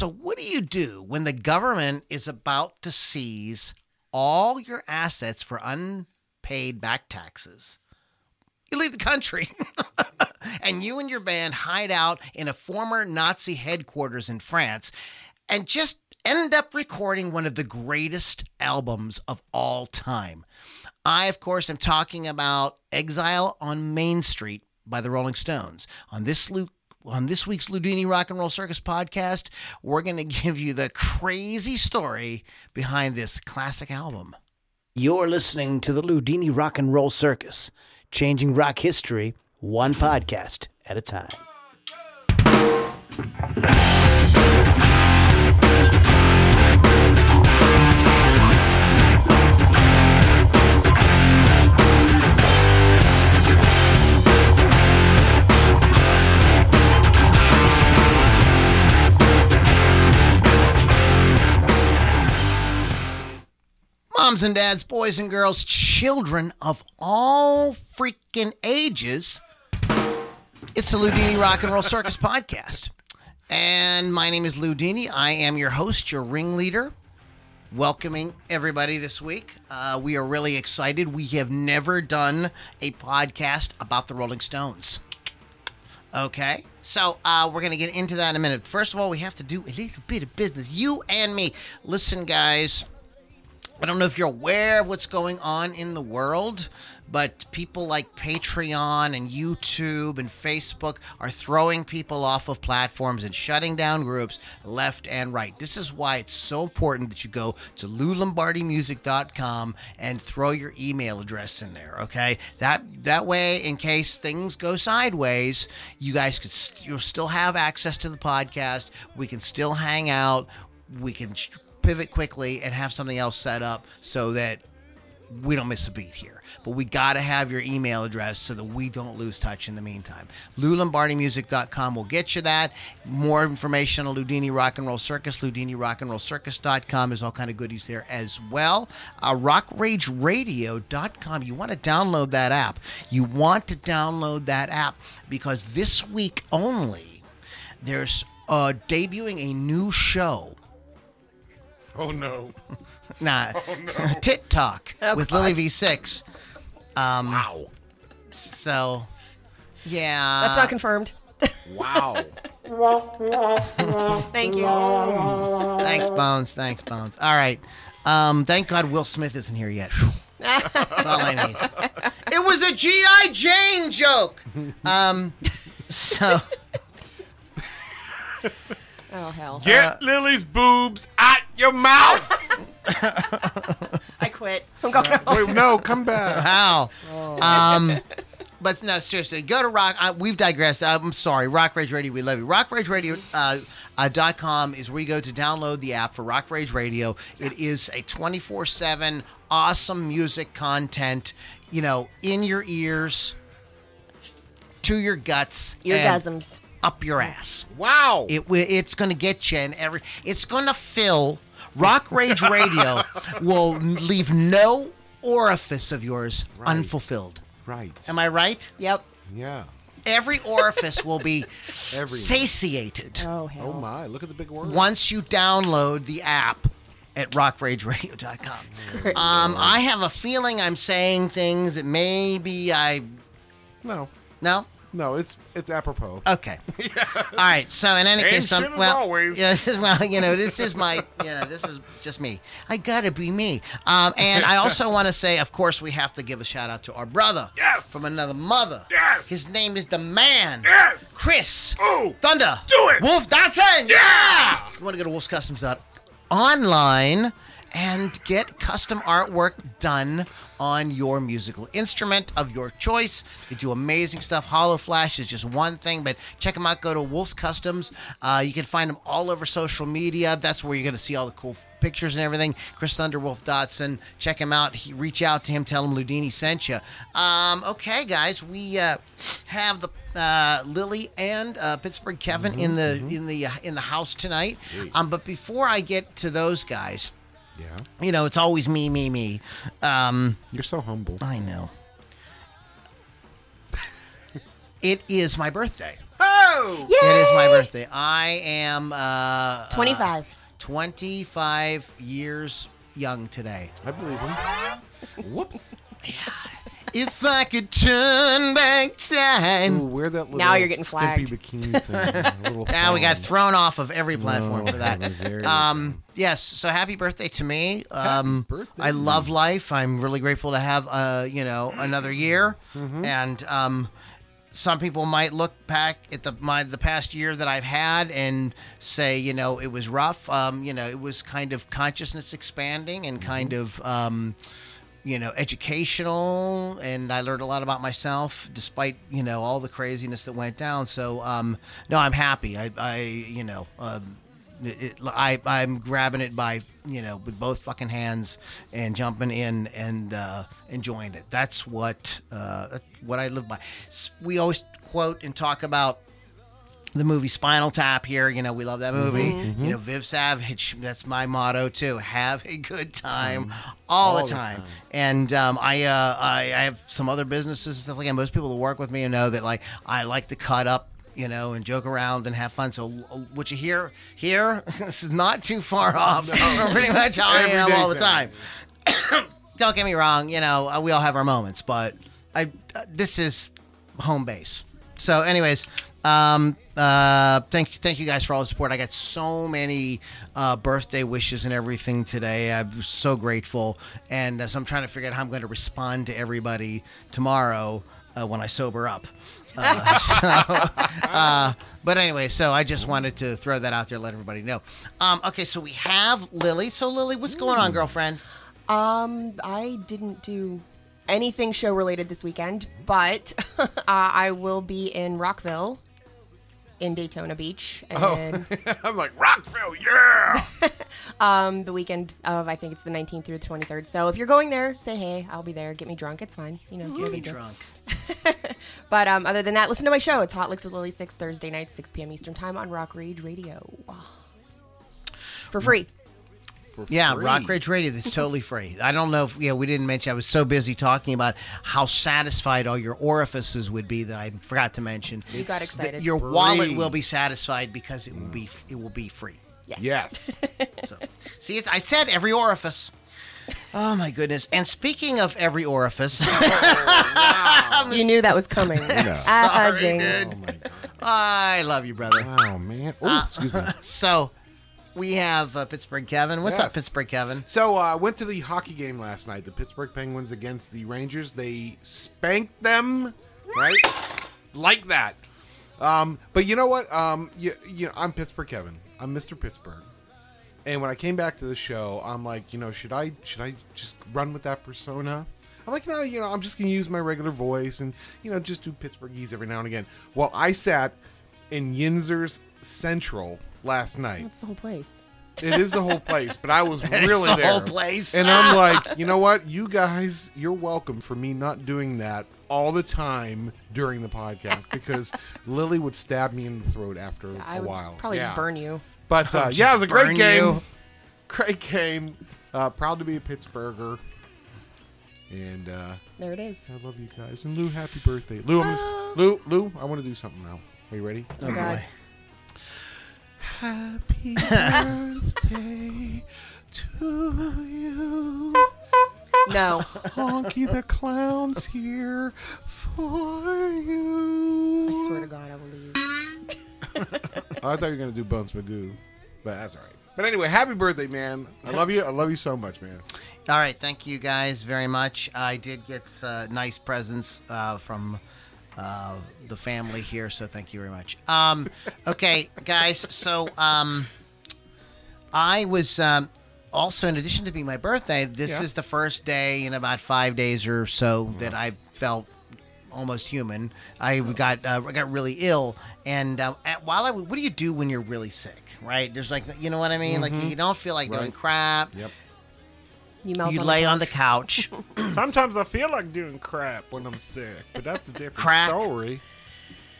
So, what do you do when the government is about to seize all your assets for unpaid back taxes? You leave the country. and you and your band hide out in a former Nazi headquarters in France and just end up recording one of the greatest albums of all time. I, of course, am talking about Exile on Main Street by the Rolling Stones. On this on this week's Loudini Rock and Roll Circus podcast, we're going to give you the crazy story behind this classic album. You're listening to the Loudini Rock and Roll Circus, changing rock history one podcast at a time. Moms and dads, boys and girls, children of all freaking ages. It's the Loudini Rock and Roll Circus podcast. And my name is Loudini. I am your host, your ringleader, welcoming everybody this week. Uh, we are really excited. We have never done a podcast about the Rolling Stones. Okay, so uh, we're going to get into that in a minute. First of all, we have to do a little bit of business. You and me. Listen, guys. I don't know if you're aware of what's going on in the world, but people like Patreon and YouTube and Facebook are throwing people off of platforms and shutting down groups left and right. This is why it's so important that you go to loulombardimusic.com and throw your email address in there, okay? That that way in case things go sideways, you guys could st- you'll still have access to the podcast. We can still hang out. We can sh- pivot quickly and have something else set up so that we don't miss a beat here. But we got to have your email address so that we don't lose touch in the meantime. LouLombardiMusic.com will get you that. More information on Loudini Rock and Roll Circus, LoudiniRockandRollCircus.com. is all kind of goodies there as well. Uh, RockRageRadio.com. You want to download that app. You want to download that app because this week only, there's uh, debuting a new show Oh no! Nah, Tit Talk Oh, with God. Lily V6. Um, Wow! so, yeah. That's not confirmed. Wow! Thank you. Thanks, Bones. Thanks, Bones. All right. Um, thank God Will Smith isn't here yet. That's all I need. It was a G.I. Jane joke. Um, so, Oh hell. Get Lily's boobs out your mouth. I quit. I'm going home. Wait, no, come back. how? Um, but no, seriously, go to Rock. Uh, we've digressed. I'm sorry. Rock Rage Radio, we love you. RockRageRadio. Uh, uh, dot com is where you go to download the app for Rock Rage Radio. It is a 24 7 awesome music content, you know, in your ears, to your guts, and Eargasms. up your ass. Wow! It it's going to get you in every. It's going to fill. Rock Rage Radio will leave no orifice of yours unfulfilled. right. Am I right? Yep. Yeah. Every orifice will be Every- satiated Oh hell. Oh my! Look at the big word. once you download the app at rockrageradio.com. Um, I have a feeling I'm saying things that maybe I. No, No? No, it's it's apropos. Okay. All right. So in any case, um, shit as well, always. yeah, well, you know, this is my, you know, this is just me. I gotta be me. Um, and I also want to say, of course, we have to give a shout out to our brother. Yes. From another mother. Yes. His name is the man. Yes. Chris. Ooh. Thunder. Do it. Wolf Dotson. Yeah. You want to go to Wolf's Customs out online and get custom artwork done on your musical instrument of your choice. They do amazing stuff. Hollow Flash is just one thing, but check them out. Go to Wolf's Customs. Uh, you can find them all over social media. That's where you're going to see all the cool pictures and everything. Chris Thunder, Wolf Dotson. Check him out. He, reach out to him. Tell him Loudini sent you. Um, okay, guys, we uh, have the uh, Lily and uh, Pittsburgh Kevin in the in the uh, in the house tonight. Um, but before I get to those guys, Yeah. you know, it's always me, me, me. Um, You're so humble. I know. It is my birthday. Oh! Whoa! It is my birthday. I am uh, 25. Uh, 25 years young today. I believe him. Whoops. If I could turn back Ooh, time. wear that little Now you're getting Stimpy flagged. bikini thing. Now we got thrown off of every platform No, for that. there you Um, yes. So happy birthday to me. Um, birthday I love life. I'm really grateful to have, uh, you know, another year. Mm-hmm. And um, some people might look back at the my the past year that I've had and say, you know, it was rough. Um, you know, it was kind of consciousness expanding and kind Mm-hmm. of. Um, you know, educational, and I learned a lot about myself, despite you know all the craziness that went down. So, um, no, I'm happy. I, I you know, um, it, I, I'm grabbing it by you know with both fucking hands and jumping in and uh, enjoying it. That's what uh, what I live by. We always quote and talk about the movie Spinal Tap here. You know, we love that movie. Mm-hmm. You know, Viv Savage, that's my motto too. Have a good time all, All the the time. time. And um, I, uh, I I have some other businesses and stuff like that. Most people that work with me know that like I like to cut up. You know, and joke around and have fun. So, uh, what you hear here, this is not too far off from pretty much how I am all the time. Don't get me wrong. You know, we all have our moments, but I uh, this is home base. So, anyways, um, uh, thank thank you guys for all the support. I got so many uh, birthday wishes and everything today. I'm so grateful, and uh, so I'm trying to figure out how I'm going to respond to everybody tomorrow uh, when I sober up. Uh, so, uh, but anyway, so I just wanted to throw that out there, let everybody know. Um, okay, so we have Lily. So Lily, what's going on, girlfriend? Um, I didn't do anything show related this weekend, but uh, I will be in Rockville, in Daytona Beach, and then I'm like Rockville, yeah. um, the weekend of I think it's the 19th through the 23rd. So if you're going there, say hey. I'll be there. Get me drunk. It's fine. You know, no Be big deal. drunk. But um, other than that, listen to my show. It's Hot Licks with Lily Six Thursday nights, 6 p.m. Eastern Time on Rock Rage Radio for free. For Yeah, free. Rock Rage Radio. That's totally free. I don't know if yeah we didn't mention. I was so busy talking about how satisfied all your orifices would be that I forgot to mention. You got That excited. Your Free. wallet will be satisfied because it will be it will be free. Yes. Yes. So, see, I said every orifice. Oh my goodness! And speaking of every orifice, You knew that was coming. Ah, Sorry, dude. oh my god. I love you, brother. Oh man. Oh, excuse me. So, we have uh, Pittsburgh Kevin. What's up, Pittsburgh Kevin? So uh, I went to the hockey game last night. The Pittsburgh Penguins against the Rangers. They spanked them, right? like that. Um, but you know what? Um, you, you know, I'm Pittsburgh Kevin. I'm Mr. Pittsburgh. And when I came back to the show, I'm like, you know, should I should I just run with that persona? I'm like, no, you know, I'm just gonna use my regular voice and you know just do Pittsburghese every now and again. Well, I sat in Yinzer's Central last night. That's the whole place. It is the whole place, but I was It's really the there. whole place. And I'm like, you know what? You guys, you're welcome for me not doing that all the time during the podcast because Lily would stab me in the throat after I a would while. probably Yeah. just burn you. But uh, yeah, it was a great burn game. you. Great game. Uh, proud to be a Pittsburgher. And uh, There it is. I love you guys. And Lou, happy birthday, Lou. I'm gonna, s- Ah. Lou, Lou, I want to do something now. Are you ready? Oh, God. boy. Happy birthday to you. No. Honky the Clown's here for you. I swear to God, I will leave. I thought you were going to do Bones Magoo, but that's all right. But anyway, happy birthday, man. I love you. I love you so much, man. All right, thank you guys very much. I did get uh, nice presents uh, from uh, the family here, so thank you very much. Um, okay, guys, so um, I was um, also, in addition to being my birthday, this Yeah. is the first day in about five days or so that I felt almost human. I got uh, I got really ill, and uh, at, while I w- what do you do when you're really sick? Right? There's like you know what I mean. Like you don't feel like doing crap. Yep. You melt You on lay the on the couch. couch. Sometimes I feel like doing crap when I'm sick, but that's a different Crack. story.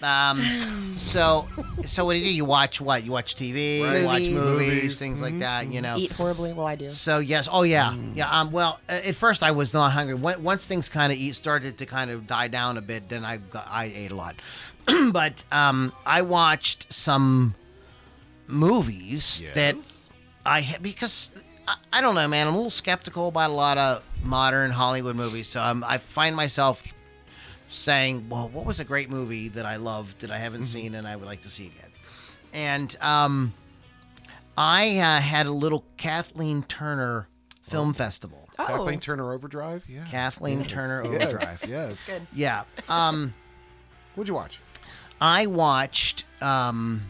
Um, so, so what do you do? You watch what? You watch TV, Right. you watch Movies. movies, Movies. things like that. You know. Eat horribly. Well, I do. So yes, oh yeah, yeah. Um, well, at first I was not hungry. When- Once things kind of eat started to kind of die down a bit, then I got, I ate a lot. but um, I watched some movies that I ha- because I, I don't know, man. I'm a little skeptical about a lot of modern Hollywood movies. So um, I find myself saying, "Well, what was a great movie that I loved that I haven't seen and I would like to see again?" And um, I uh, had a little Kathleen Turner film festival. Oh, Kathleen Turner Overdrive. Yeah. Kathleen Turner Yes, Overdrive. Yes. good. Yeah. Um, What'd you watch? I watched um,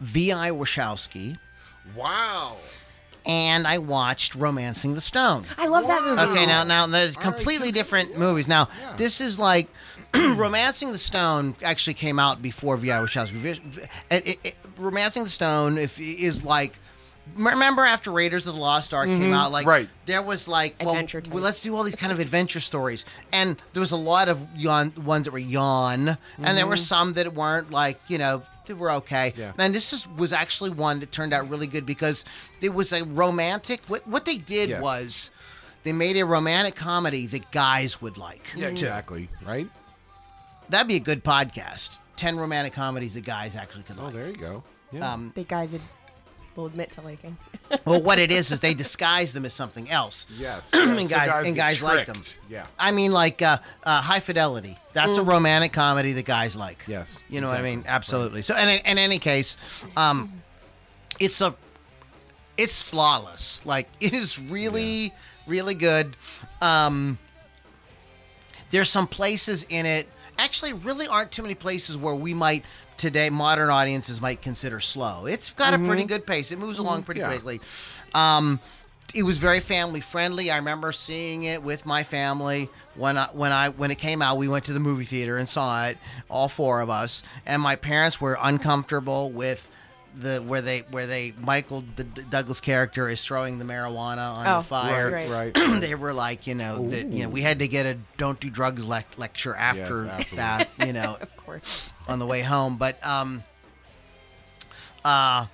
V.I. Warshawski Wow. and I watched Romancing the Stone. I love that movie. Okay, now now there's completely different movies. Now Yeah. this is like Romancing the Stone actually came out before V.I. Warshawski. Vi- It, it, it- Romancing the Stone if is like. Remember after Raiders of the Lost Ark came mm-hmm. out, like right. there was like, well, Adventure well, let's do all these kind of adventure stories, and there was a lot of yawn ones that were yawn, and there were mm-hmm. some that weren't like you know they were okay. Yeah. And this is, was actually one that turned out really good because it was a romantic. What what they did Yes. was they made a romantic comedy that guys would like. Yeah, exactly. Right. That'd be a good podcast. Ten romantic comedies that guys actually could Oh, like. there you go. Yeah. um, The guys would, will admit to liking. well, what it is is they disguise them as something else. yes. and yes, so guys, and get guys like them. Yeah. I mean, like uh, uh, High Fidelity. That's a romantic comedy that guys like. Yes, You know what I mean? exactly. Absolutely. So, in, in any case, um, it's a, it's flawless. Like it is really, really good. Um, there's some places in it. Actually, really aren't too many places where we might today modern audiences might consider slow. It's got a pretty good pace. It moves along pretty Yeah. quickly. Um, it was very family friendly. I remember seeing it with my family when I, when I when it came out. We went to the movie theater and saw it, all four of us, and my parents were uncomfortable with the where they where they Michael the, the Douglas character is throwing the marijuana on Oh, the fire. right. Right. they were like, you know, that you know, we had to get a don't do drugs lec- lecture after afterwards. that, you know, Of course. on the way home. But um, uh,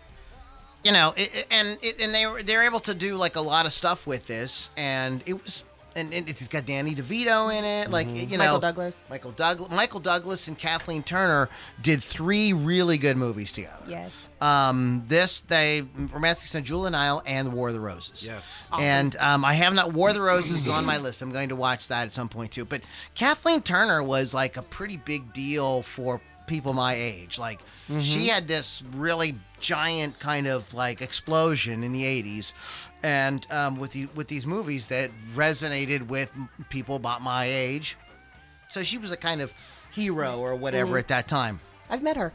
you know, it, it- and it, and they were they're able to do like a lot of stuff with this, and it was. And, and it's got Danny DeVito in it, like you know, Michael Douglas. Michael Douglas, Michael Douglas, and Kathleen Turner did three really good movies together. Yes. Um, this they Romantic Stone, Jewel and Nile, and The War of the Roses. Yes. And um, I have not War of the Roses on my list. I'm going to watch that at some point too. But Kathleen Turner was like a pretty big deal for people my age. Like she had this really giant kind of like explosion in the 80s and um, with the with these movies that resonated with people about my age. So she was a kind of hero or whatever at that time. I've met her.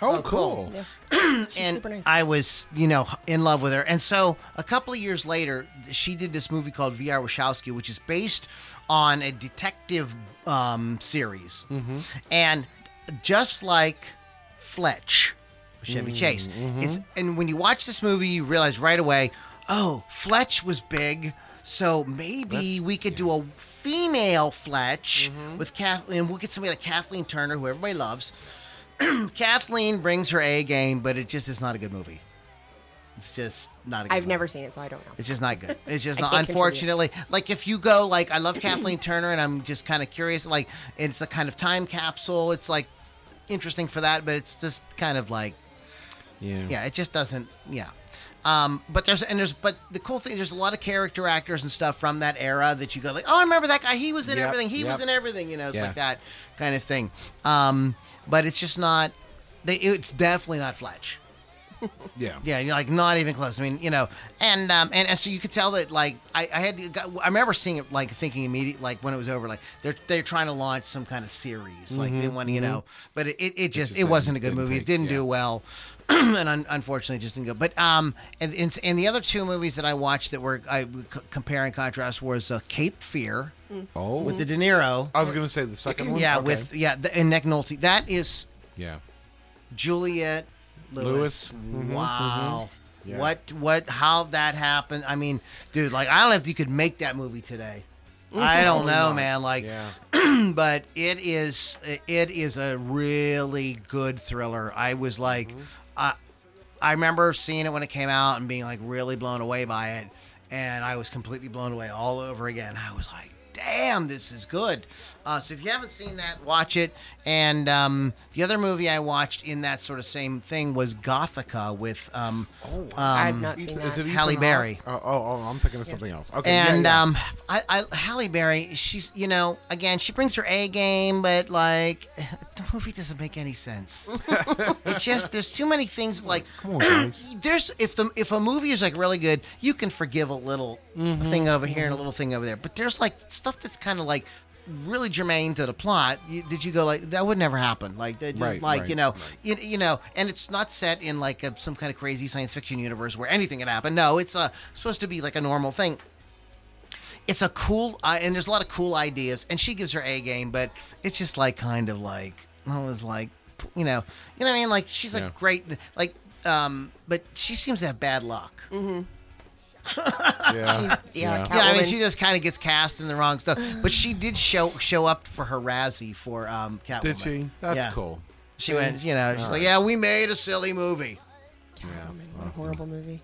Oh, Oh, cool. cool. Yeah. She's and super nice. I was, you know, in love with her. And so a couple of years later, she did this movie called V.R. Warshawski, which is based on a detective um, series. Mm-hmm. And just like Fletch, with Chevy Mm, Chase, mm-hmm. it's and when you watch this movie, you realize right away, oh, Fletch was big. So maybe we could do a female Fletch Mm-hmm. with Kathleen. We'll get somebody like Kathleen Turner, who everybody loves. Kathleen brings her A game, but it just is not a good movie. It's just not a good I've movie. never seen it, so I don't know. It's just not good. It's just not. can't contribute. Unfortunately, like if you go, like I love Kathleen Turner, and I'm just kind of curious. Like it's a kind of time capsule. It's like interesting for that, but it's just kind of like Yeah. yeah, it just doesn't. Yeah. Um, but there's and there's but the cool thing there's a lot of character actors and stuff from that era that you go like oh I remember that guy he was in Yep, everything he was in everything you know it's Yeah. like that kind of thing. Um, but it's just not. They, it's definitely not Fletch. Yeah. Yeah, you're like not even close. I mean, you know, and um, and, and so you could tell that like I, I had to, I remember seeing it like thinking immediately like when it was over like they're they're trying to launch some kind of series like they want to you know, but it, it, it just just it wasn't a good movie. it didn't yeah. do well, and un- unfortunately, just didn't go. But um, and, and and the other two movies that I watched that were I compare and contrast was uh, Cape Fear Oh. with the De Niro. I was gonna say the second one. Yeah, Okay. with yeah, the, and Nick Nolte. That is yeah. Juliette Lewis. Lewis. Mhm, Wow. Yeah. What what how that happened? I mean, dude, like I don't know if you could make that movie today. Mm-hmm. I don't know, man. Like, Yeah. but it is it is a really good thriller. I was like, I I remember seeing it when it came out and being like really blown away by it, and I was completely blown away all over again. I was like, damn, this is good. Uh, so if you haven't seen that, watch it. And um, the other movie I watched in that sort of same thing was Gothika with um, um, I've not seen Is that. it Halle Ethan Berry. Oh, oh, oh, I'm thinking of something else. Okay. yeah, and yeah. um, I, I Halle Berry, she's you know again she brings her A game, but like the movie doesn't make any sense. it just there's too many things like on, guys. there's if the if a movie is like really good, you can forgive a little Mm-hmm. thing over here and a little thing over there, but there's like stuff that's kind of like really germane to the plot you, did you go like that would never happen? Like that- Right, like right, you know right. you, you know and it's not set in like a, some kind of crazy science fiction universe where anything can happen. No it's uh, supposed to be like a normal thing. It's a cool uh, and there's a lot of cool ideas and she gives her a game but it's just like kind of like i was like you know you know what i mean? Like she's like Yeah. great like um but she seems to have bad luck yeah. She's yeah. yeah i mean she just kind of gets cast in the wrong stuff but she did show show up for her razzie for um Catwoman. Did she? That's Yeah. cool. she went you know she's like yeah we made a silly movie Yeah. What a horrible movie.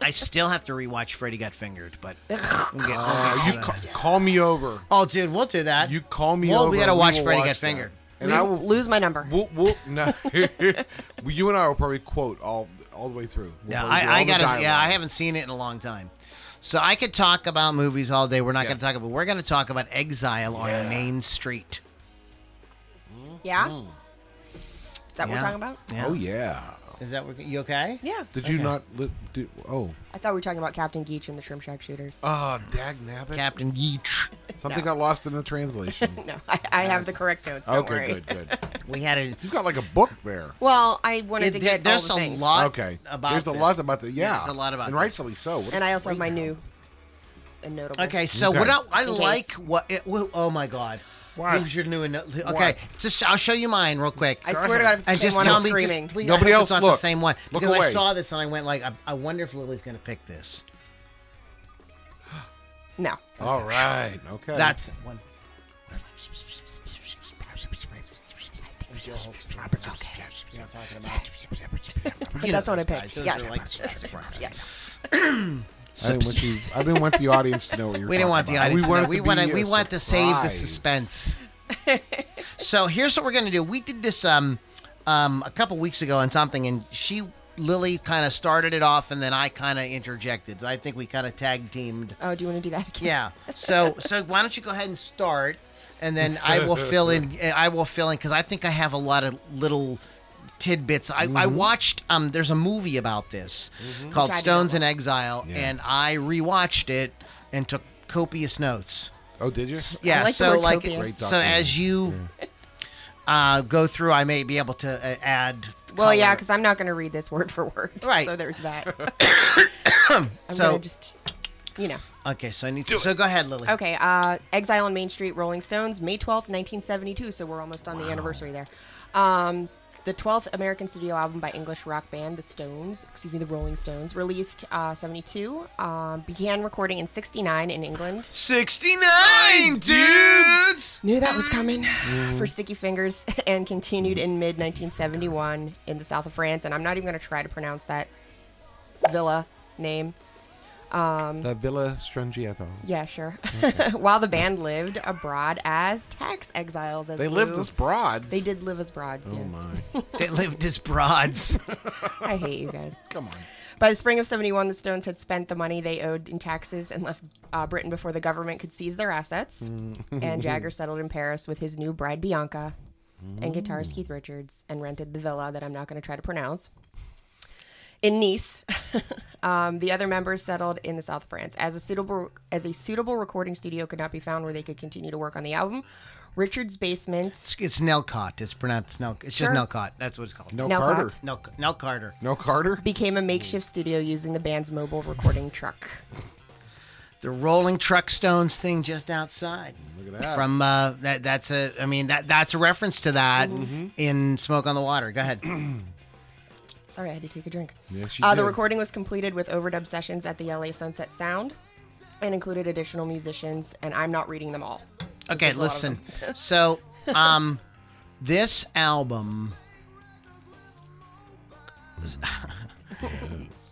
i still have to rewatch freddy got fingered but we'll get- we'll Uh, you ca- call me over. oh dude we'll do that You call me well over. we gotta watch will freddy watch got that. fingered And I will. Lose my number. We'll, we'll, no, you and I will probably quote all all the way through. We'll Yeah, I, I gotta. Yeah, I haven't seen it in a long time. So I could talk about movies all day. We're not going to talk about. We're going to talk about Exile on Main Street. Yeah. Is that what we're talking about? Yeah. Oh yeah. Is that what, you okay? Yeah. Did you Okay. not? Li- do, oh. I thought we were talking about Captain Geach and the Shrimp Shack Shooters. Ah, dag nabbit. Captain Geach. Something No. got lost in the translation. No, I, I have the correct notes. Don't okay, worry. good, good. We had a. You've got like a book there. Well, I wanted to there- get there's all the a things. lot. Okay. About There's a this. lot about the yeah. There's a lot about and this. rightfully so. What and I also have my great new novel. and notable. Okay, so Okay. what I, I Just in like case. what it. Well, oh my God. What? Who's your new? Okay, What? just I'll show you mine real quick. I swear to God, if it's the and same just one, tell I'm me, just screaming. please, Nobody I hope else it's not look. the same one Look because I away. saw this and I went like, I, I wonder if Lily's going to pick this. No. All right. Okay. That's one. But that's what I picked. Yes. yes. Yes. I didn't want you. I didn't want the audience to know what you're. We didn't want the talking audience. about. to know. We to want to. We want to save the suspense. so here's what we're gonna do. We did this um, um, a couple weeks ago on something, and she Lily kind of started it off, and then I kind of interjected. I think we kind of tag teamed. Oh, do you want to do that again? Yeah. So so why don't you go ahead and start, and then I will fill in. I will fill in because I think I have a lot of little tidbits. I, I Mm-hmm. watched. Um, there's a movie about this called Which I did Stones in Exile, Yeah. and I rewatched it and took copious notes. Oh, did you? Yeah. like the so word like. Great so as you uh, go through, I may be able to uh, add. Well, yeah, because I'm not going to read this word for word. Right. So there's that. I'm So- going to just, you know. Okay, so I need to. So go ahead, Lily. Okay, uh, Exile on Main Street, Rolling Stones, May 12th, 1972. So we're almost on the anniversary there. Um, the 12th American studio album by English rock band The Stones, excuse me, the Rolling Stones, released uh, 72. Um, began recording in 69 in England. 69 dudes. Knew that was coming for Sticky Fingers and continued in mid 1971 in the south of France. And I'm not even going to try to pronounce that villa name. Um, the Villa Strangiato. Yeah, sure. While the band lived abroad as tax exiles, as They lived as broads. They did live as broads. Oh yes. my! They lived as broads. I hate you guys. Come on. By the spring of 71, the Stones had spent the money they owed in taxes and left uh, Britain before the government could seize their assets. Mm. and Jagger settled in Paris with his new bride, Bianca, and mm. guitarist Keith Richards, and rented the villa that I'm not going to try to pronounce. In Nice, um, the other members settled in the south of France. As a suitable as a suitable recording studio could not be found where they could continue to work on the album, Richards' basement. It's, it's Nellcôte. It's pronounced Nel. It's Sure. just Nellcôte. That's what it's called. No Now Carter. cut. Nel, Nel Carter. No Carter. became a makeshift studio using the band's mobile recording truck. The Rolling Truck Stones thing just outside. Look at that. From uh, that. That's a. I mean that. That's a reference to that Mm-hmm. in Smoke on the Water. Go ahead. Sorry, I had to take a drink. Yes, you Uh, the did. recording was completed with overdub sessions at the LA Sunset Sound. and included additional musicians, and I'm not reading them all. Okay, there's a lot of listen. so, um, this album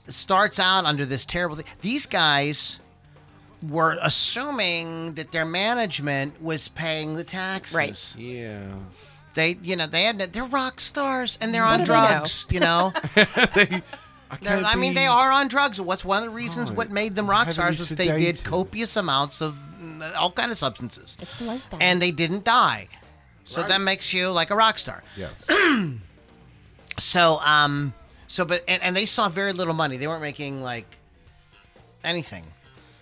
starts out under this terrible thing. These guys were assuming that their management was paying the taxes. Right. Yeah. They, you know, they had they're rock stars and they're What on do they know? drugs. You know, they, I, They're- I mean, be- they are on drugs. What's one of the reasons Oh, what made them rock stars was they did copious amounts of mm, all kind of substances, It's the lifestyle. and they didn't die. So that makes you like a rock star. Yes. So, um, so but and, and they saw very little money. They weren't making like anything,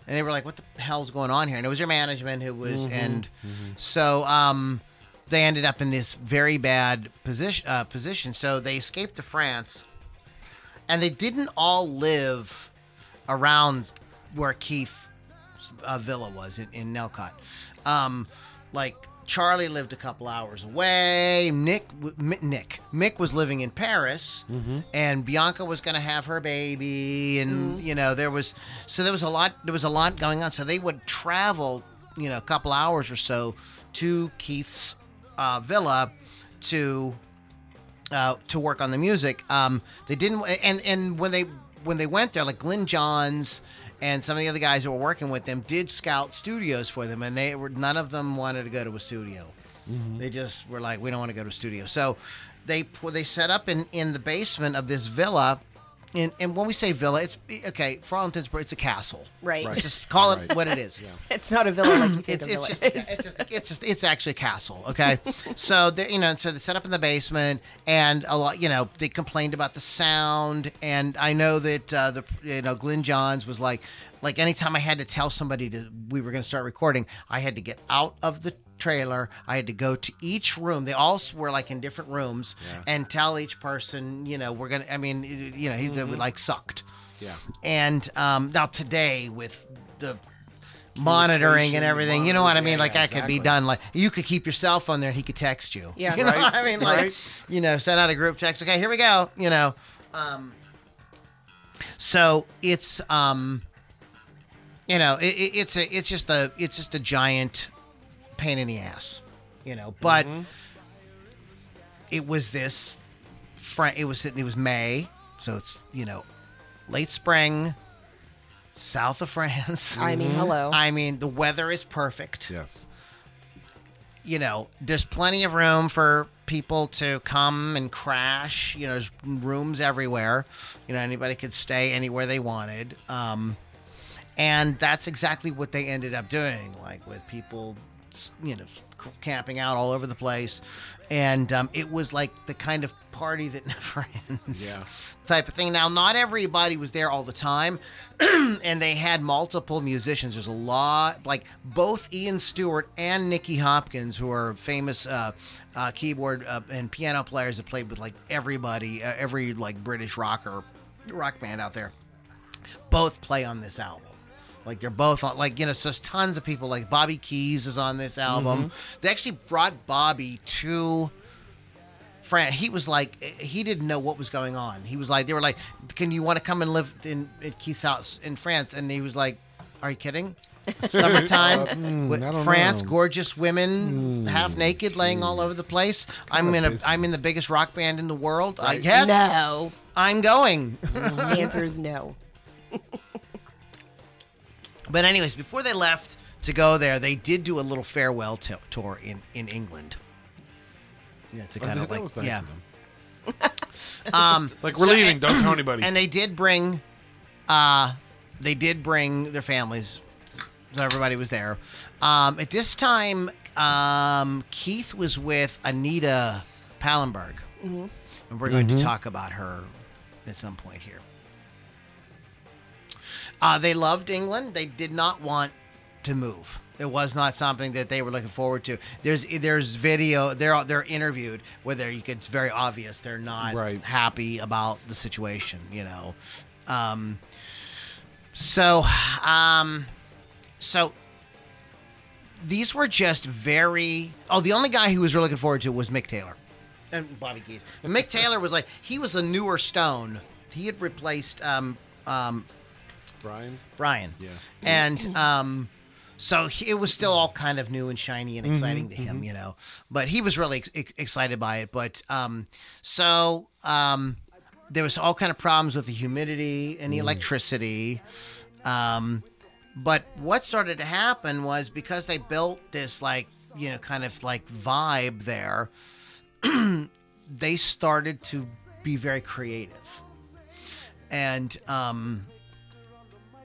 and they were like, "What the hell's going on here?" And it was their management who was, and so um, they ended up in this very bad position. Uh, position. So they escaped to France, and they didn't all live around where Keith uh, Villa was in, in Nellcôte. Um, like Charlie lived a couple hours away. Nick, w- Nick, Mick was living in Paris, and Bianca was going to have her baby, and you know there was so there was a lot there was a lot going on. So they would travel, you know, a couple hours or so to Keith's uh, villa to uh, to work on the music. Um, they didn't, and and when they when they went there, like Glyn Johns and some of the other guys that were working with them did scout studios for them, and they were none of them wanted to go to a studio. They just were like, we don't want to go to a studio. So they they set up in in the basement of this villa. And, and when we say villa, it's okay for all intents it's a castle. Right. Let's just call it Right. what it is. it's not a villa like you think It's, a it's villa just is. it's just it's just it's actually a castle. Okay, so they you know so they set up in the basement and a lot you know they complained about the sound and I know that uh, the you know Glyn Johns was like like anytime I had to tell somebody to we were going to start recording I had to get out of the trailer I had to go to each room they all were like in different rooms and tell each person you know we're gonna I mean you know he's Mm-hmm. like sucked Yeah. and um, now today with the monitoring and Communication, everything, you know what I mean? yeah, Like yeah, that could be done. Like you could keep your cell phone there, and he could text you. Yeah. you know Right, what I mean? Like right. you know, send out a group text. Okay, here we go. You know, um, so it's um, you know, it, it, it's a it's just a it's just a giant pain in the ass, you know. But it was this, fr- it was it was May, so it's you know, late spring, south of France. I mean, hello. I mean, the weather is perfect. Yes. You know, there's plenty of room for people to come and crash. You know, there's rooms everywhere. You know, anybody could stay anywhere they wanted. Um, and that's exactly what they ended up doing, like with people, you know, camping out all over the place. And um, it was like the kind of party that never ends Yeah. type of thing. Now, not everybody was there all the time, and they had multiple musicians. There's a lot, like both Ian Stewart and Nicky Hopkins, who are famous uh, uh, keyboard uh, and piano players that played with like everybody, uh, every like British rocker, rock band out there. Both play on this album. Like they're both on, like you know, so there's tons of people. Like Bobby Keys is on this album. Mm-hmm. They actually brought Bobby to France. He was like, he didn't know what was going on. He was like, they were like, "Can you want to come and live in at Keith's house in France?" And he was like, "Are you kidding?" Summertime, uh, hmm, with I don't France, know. gorgeous women, hmm, half naked, laying all hmm. over the place. I'm in a, busy. I'm in the biggest rock band in the world. I Right. guess no. I'm going. the answer is no. But anyways, before they left to go there, they did do a little farewell t- tour in in England. Yeah, to kind of like nice yeah. Um, Like we're so- leaving. Don't tell anybody. and they did bring, uh, they did bring their families, so everybody was there. Um, at this time, um, Keith was with Anita Pallenberg, and we're going to talk about her at some point here. Uh, they loved England. They did not want to move. It was not something that they were looking forward to. There's there's video. They're they're interviewed where they you could, it's very obvious they're not Right. happy about the situation. You know, um, so um, so these were just very. Oh, the only guy who was really looking forward to was Mick Taylor and Bobby Keys. And Mick Taylor was like he was a newer Stone. He had replaced um, um, Brian. Brian. Yeah. And um, so he, it was still all kind of new and shiny and exciting to him, you know. But he was really ex- excited by it. But um, so um, there was all kind of problems with the humidity and the electricity. Um, but what started to happen was because they built this like you know kind of like vibe there, they started to be very creative, and um,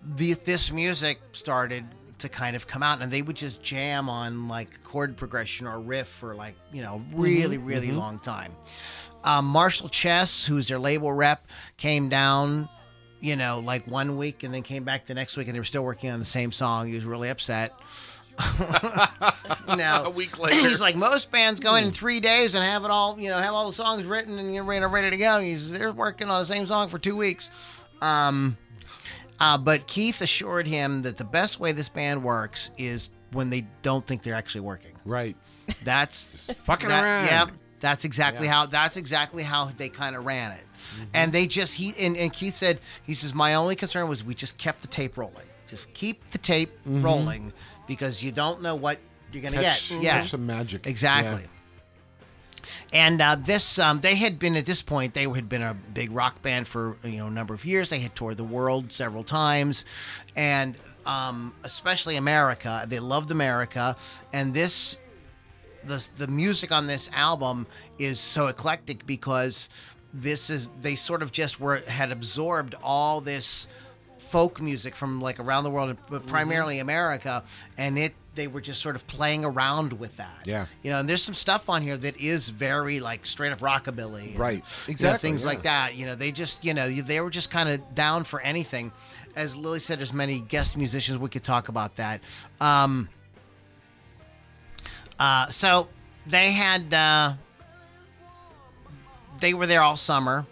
the this music started to kind of come out and they would just jam on like chord progression or riff for like you know really really long time. Um, marshall chess who's their label rep came down you know like one week and then came back the next week and they were still working on the same song. He was really upset. You know A week later. he's like most bands go in in three days and have it all you know have all the songs written and you're ready, ready to go. He's they're working on the same song for two weeks. Um uh, but Keith assured him that the best way this band works is when they don't think they're actually working. Right. That's fucking that, around. Yep. That's exactly Yeah. how. That's exactly how they kind of ran it. And they just he and, and Keith said he says my only concern was we just kept the tape rolling. Just keep the tape rolling because you don't know what you're gonna Catch, get. Yeah. some magic. Exactly. Yeah. And uh, this, um, they had been at this point, they had been a big rock band for you know a number of years. They had toured the world several times, and um, especially America. They loved America, and this, the the music on this album is so eclectic because this is they sort of just were had absorbed all this folk music from like around the world, but primarily America, and it they were just sort of playing around with that. Yeah. You know, and there's some stuff on here that is very like straight up rockabilly. and, Right. you know, Exactly, things yeah. like that. You know, they just, you know, they were just kind of down for anything. As Lily said, there's many guest musicians. We could talk about that. Um, uh, so they had, uh, they were there all summer.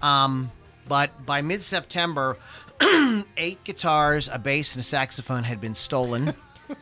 Um, but by mid September, eight guitars, a bass, and a saxophone had been stolen.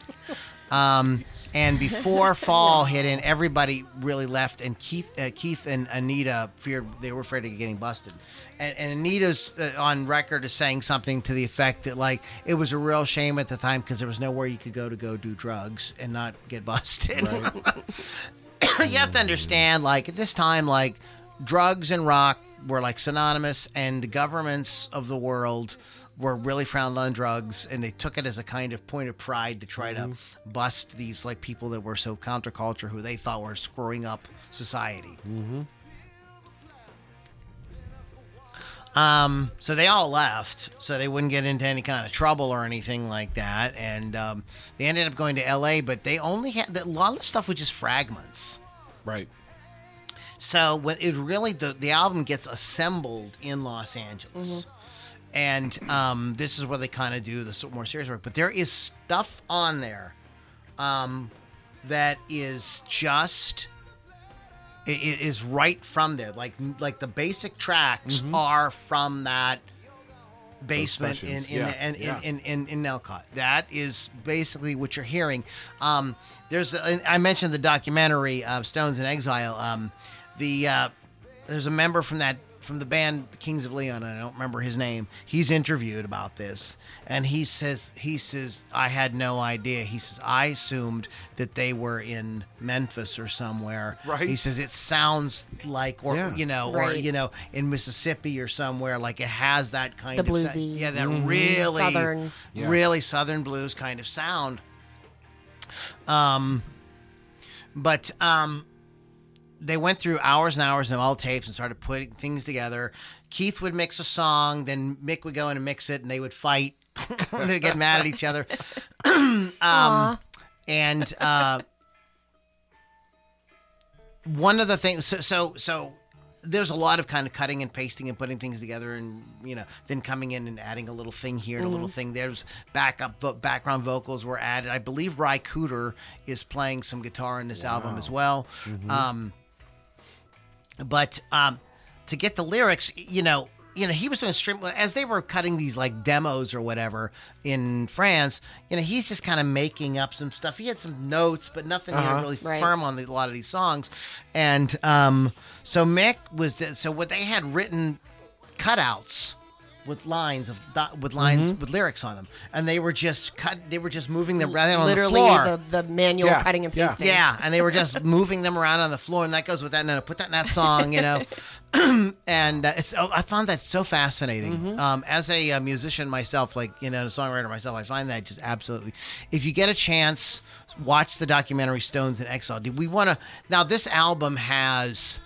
Um, and before fall hit in, everybody really left, and Keith, uh, Keith and Anita feared they were afraid of getting busted. And, and Anita's uh, on record as saying something to the effect that like it was a real shame at the time because there was nowhere you could go to go do drugs and not get busted. you have to understand, like at this time, like drugs and rock were like synonymous, and the governments of the world were really frowned on drugs, and they took it as a kind of point of pride to try to bust these like people that were so counterculture, who they thought were screwing up society. Um, so they all left, so they wouldn't get into any kind of trouble or anything like that. And um, they ended up going to L.A., but they only had a lot of the stuff was just fragments. Right. So when it really the the album gets assembled in Los Angeles, and um, this is where they kind of do the more serious work. But there is stuff on there um, that is just i- i- is right from there. Like like the basic tracks are from that basement in in, Yeah, in, yeah. in, in in Elcott. That is basically what you're hearing. Um, there's I mentioned the documentary uh, Stones in Exile. Um, the uh, there's a member from that from the band Kings of Leon, and I don't remember his name. He's interviewed about this, and he says he says I had no idea. He says I assumed that they were in Memphis or somewhere. Right. He says it sounds like, or Yeah. you know, or you know, in Mississippi or somewhere. Like it has that kind The of sa- bluesy. yeah, that really Southern. Yeah. really southern blues kind of sound. Um, but um, they went through hours and hours of all tapes and started putting things together. Keith would mix a song, then Mick would go in and mix it, and they would fight. They'd get mad at each other. um, and uh, one of the things, so, so so there's a lot of kind of cutting and pasting and putting things together, and you know, then coming in and adding a little thing here and a little thing there. There's backup vo- background vocals were added. I believe Ry Cooder is playing some guitar in this album as well. Um, but um, to get the lyrics, you know, you know, he was doing stream as they were cutting these like demos or whatever in France. You know, he's just kind of making up some stuff. He had some notes, but nothing you know, really Right. firm on the, a lot of these songs. And um, so Mick was so what they had written cutouts with lines of do- with lines Mm-hmm. with lyrics on them, and they were just cut. They were just moving them right on the floor. the, the manual Yeah, cutting and pasting. Yeah, and they were just moving them around on the floor, and that goes with that. No, no, put that in that song, you know. and uh, it's, oh, I found that so fascinating. Mm-hmm. Um, as a, uh musician myself, like you know, a songwriter myself, I find that just absolutely. If you get a chance, watch the documentary Stones in Exile. Do we want to? Now, this album has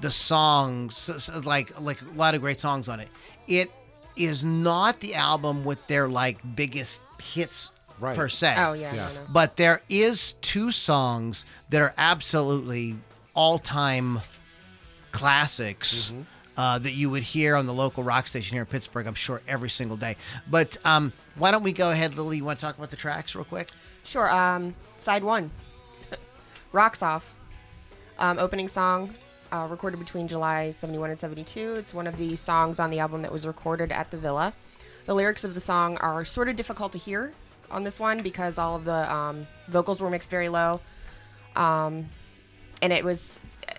the songs s- s- like like a lot of great songs on it. It is not the album with their like biggest hits Right. per se. Oh yeah, Yeah. no, no. But there is two songs that are absolutely all-time classics uh, that you would hear on the local rock station here in Pittsburgh. I'm sure every single day. But um, why don't we go ahead, Lily? You want to talk about the tracks real quick? Sure. Um, side one, "Rocks Off," um, opening song, uh, recorded between July '71 and '72. It's one of the songs on the album that was recorded at the Villa. The lyrics of the song are sort of difficult to hear on this one because all of the um, vocals were mixed very low, um, and it was uh,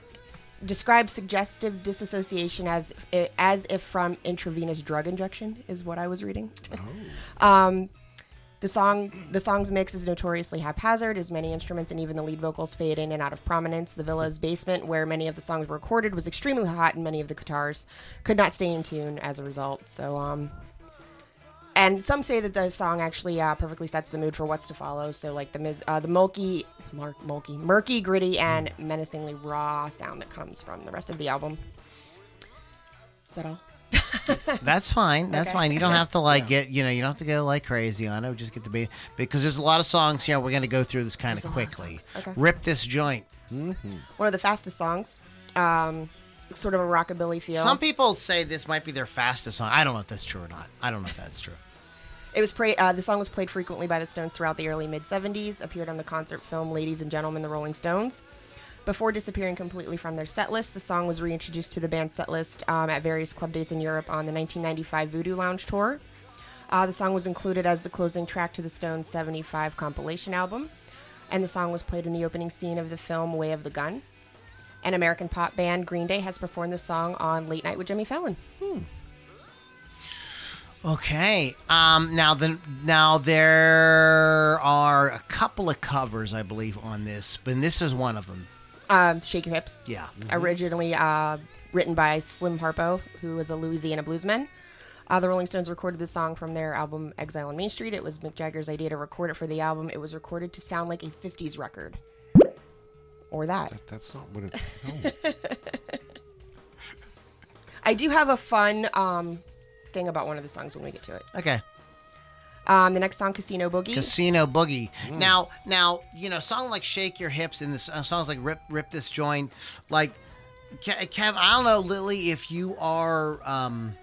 described suggestive disassociation as as if from intravenous drug injection is what I was reading. um, the song, the song's mix is notoriously haphazard, as many instruments and even the lead vocals fade in and out of prominence. The villa's basement, where many of the songs were recorded, was extremely hot, and many of the guitars could not stay in tune as a result. So, um, and some say that the song actually uh, perfectly sets the mood for what's to follow. So, like the uh, the mulky, mar- mulky, murky, gritty, and menacingly raw sound that comes from the rest of the album. Is that all? That's fine. That's Okay. fine. You don't have to like get you know you don't have to go like crazy on it. Just get the beat because there's a lot of songs here. We're going to go through this kind of There's of quickly. Okay. Rip this joint. One of the fastest songs. Um, sort of a rockabilly feel. Some people say this might be their fastest song. I don't know if that's true or not. I don't know if that's true. It was pra- uh, the song was played frequently by the Stones throughout the early mid 70s, appeared on the concert film Ladies and Gentlemen, the Rolling Stones. Before disappearing completely from their set list, the song was reintroduced to the band's set list um, at various club dates in Europe on the 1995 Voodoo Lounge tour. Uh, the song was included as the closing track to the Stones' 75 compilation album, and the song was played in the opening scene of the film Way of the Gun. An American pop band, Green Day, has performed the song on Late Night with Jimmy Fallon. Okay. Um. Now then. Now there are a couple of covers, I believe, on this, but this is one of them. Um, Shake Your Hips. Yeah. originally uh, written by Slim Harpo, who was a Louisiana bluesman. Uh, the Rolling Stones recorded the song from their album Exile on Main Street. It was Mick Jagger's idea to record it for the album. It was recorded to sound like a 50s record. Or that. That's not what it. No. I do have a fun um, thing about one of the songs when we get to it. Okay. Um, the next song, Casino Boogie. Casino Boogie. Now, now, you know, song like "Shake Your Hips" and this uh, songs like "Rip Rip This Joint," like Ke- Kev. I don't know, Lily, if you are um,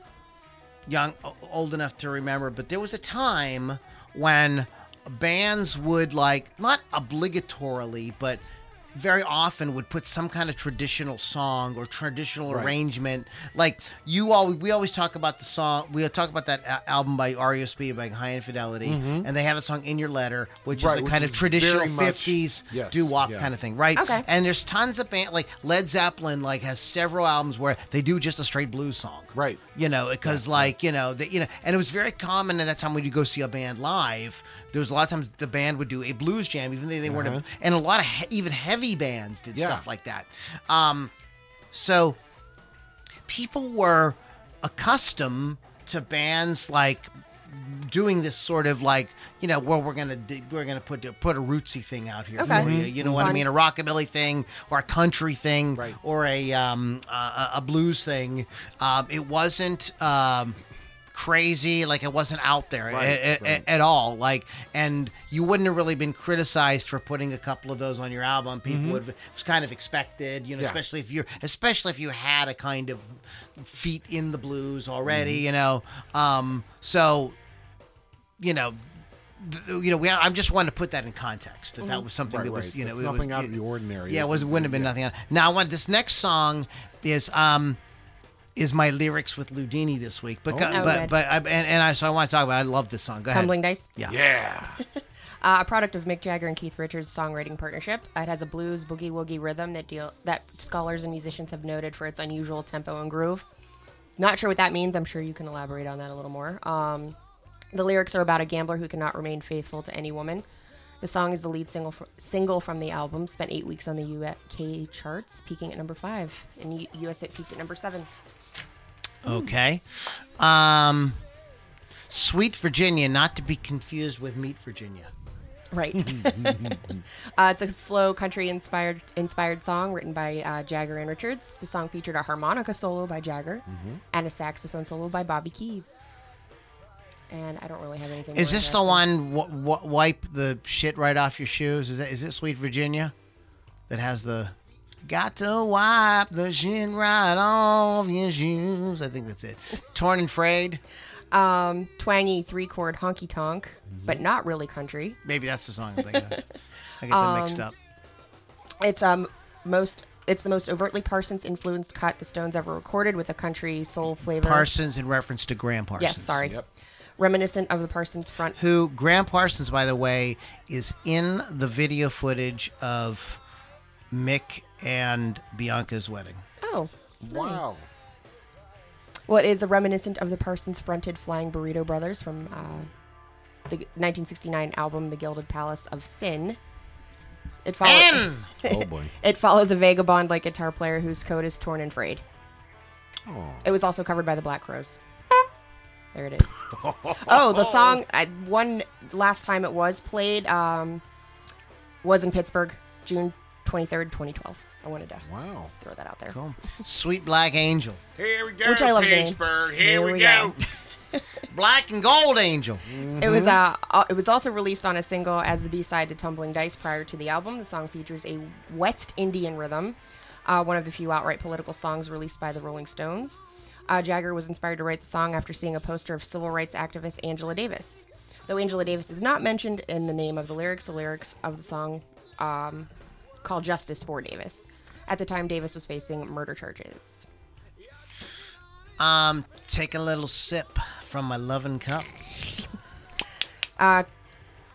young, old enough to remember, but there was a time when bands would like not obligatorily, but very often would put some kind of traditional song or traditional Right. arrangement. Like you always, we always talk about the song. We talk about that a- album by RESP by Hi Infidelity, and they have a song "In Your Letter," which Mm-hmm. Right, is a which kind of traditional fifties yes, doo wop yeah. kind of thing, right? Okay. And there's tons of band like Led Zeppelin, like has several albums where they do just a straight blues song, Right. You know, because like you know, the, you know, and it was very common at that time when you go see a band live. There was a lot of times the band would do a blues jam, even though they weren't, a, Uh-huh. and a lot of he- even heavy bands did Yeah. stuff like that. Um, so people were accustomed to bands like doing this sort of like you know where we're gonna do- we're gonna put put a rootsy thing out here Okay. for you you know what I mean a rockabilly thing or a country thing Right. or a um a, a blues thing um it wasn't um crazy like it wasn't out there Right, a- a- right. at all like and you wouldn't have really been criticized for putting a couple of those on your album people would have, it was kind of expected you know Mm-hmm. Yeah. especially if you're especially if you had a kind of feet in the blues already Mm-hmm. you know um so you know you know, we, I'm just wanting to put that in context. That that was something Right, that was, right. you know, it was- nothing out of the ordinary. Yeah, it was It- wouldn't have been yeah. nothing. Out. Now, I want this next song is um is my lyrics with Loudini this week, but Oh, but good. but I, and, and I so I want to talk about. It. I love this song. Go ahead. Tumbling Dice. Yeah. Yeah. Uh, a product of Mick Jagger and Keith Richards' songwriting partnership. It has a blues boogie woogie rhythm that deal that scholars and musicians have noted for its unusual tempo and groove. Not sure what that means. I'm sure you can elaborate on that a little more. Um, the lyrics are about a gambler who cannot remain faithful to any woman. The song is the lead single fr- single from the album. Spent eight weeks on the UK charts, peaking at number five. In U- US, it peaked at number seven. Okay. Um, Sweet Virginia, not to be confused with Meat Virginia. Right. uh, it's a slow country inspired inspired song written by uh, Jagger and Richards. The song featured a harmonica solo by Jagger and a saxophone solo by Bobby Keys. And I don't really have anything. Is more this the interesting. one w- w- wipe the shit right off your shoes? Is that is it Sweet Virginia that has the got to wipe the shit right off your shoes? I think that's it. Torn and frayed. Um, twangy three chord honky tonk, Mm-hmm. but not really country. Maybe that's the song I'm thinking of. I get them mixed up. It's um most it's the most overtly Parsons influenced cut the Stones ever recorded with a country soul flavor. Parsons in reference to Gram Parsons. Yes, sorry. Yep. Reminiscent of the Parsons front. Who Gram Parsons, by the way, is in the video footage of Mick and Bianca's wedding. Oh, Wow. well, it is a reminiscent of the Parsons fronted Flying Burrito Brothers from uh, the 1969 album The Gilded Palace of Sin. It follows. Oh boy. It follows a vagabond like guitar player whose coat is torn and frayed. Oh. It was also covered by the Black Crowes. There it is. oh, the song I, one last time it was played um, was in Pittsburgh, June twenty third, twenty twelve. I wanted to Wow. throw that out there. cool. Sweet Black Angel. Here we go, Which I love the name. Pittsburgh. Here, Here we, we go. go. Black and Gold Angel. It was uh, uh, it was also released on a single as the B side to Tumbling Dice prior to the album. The song features a West Indian rhythm, uh, one of the few outright political songs released by the Rolling Stones. Uh, Jagger was inspired to write the song after seeing a poster of civil rights activist Angela Davis. Though Angela Davis is not mentioned in the name of the lyrics, the lyrics of the song um, call Justice for Davis. At the time, Davis was facing murder charges. Um, take a little sip from my loving cup. Uh,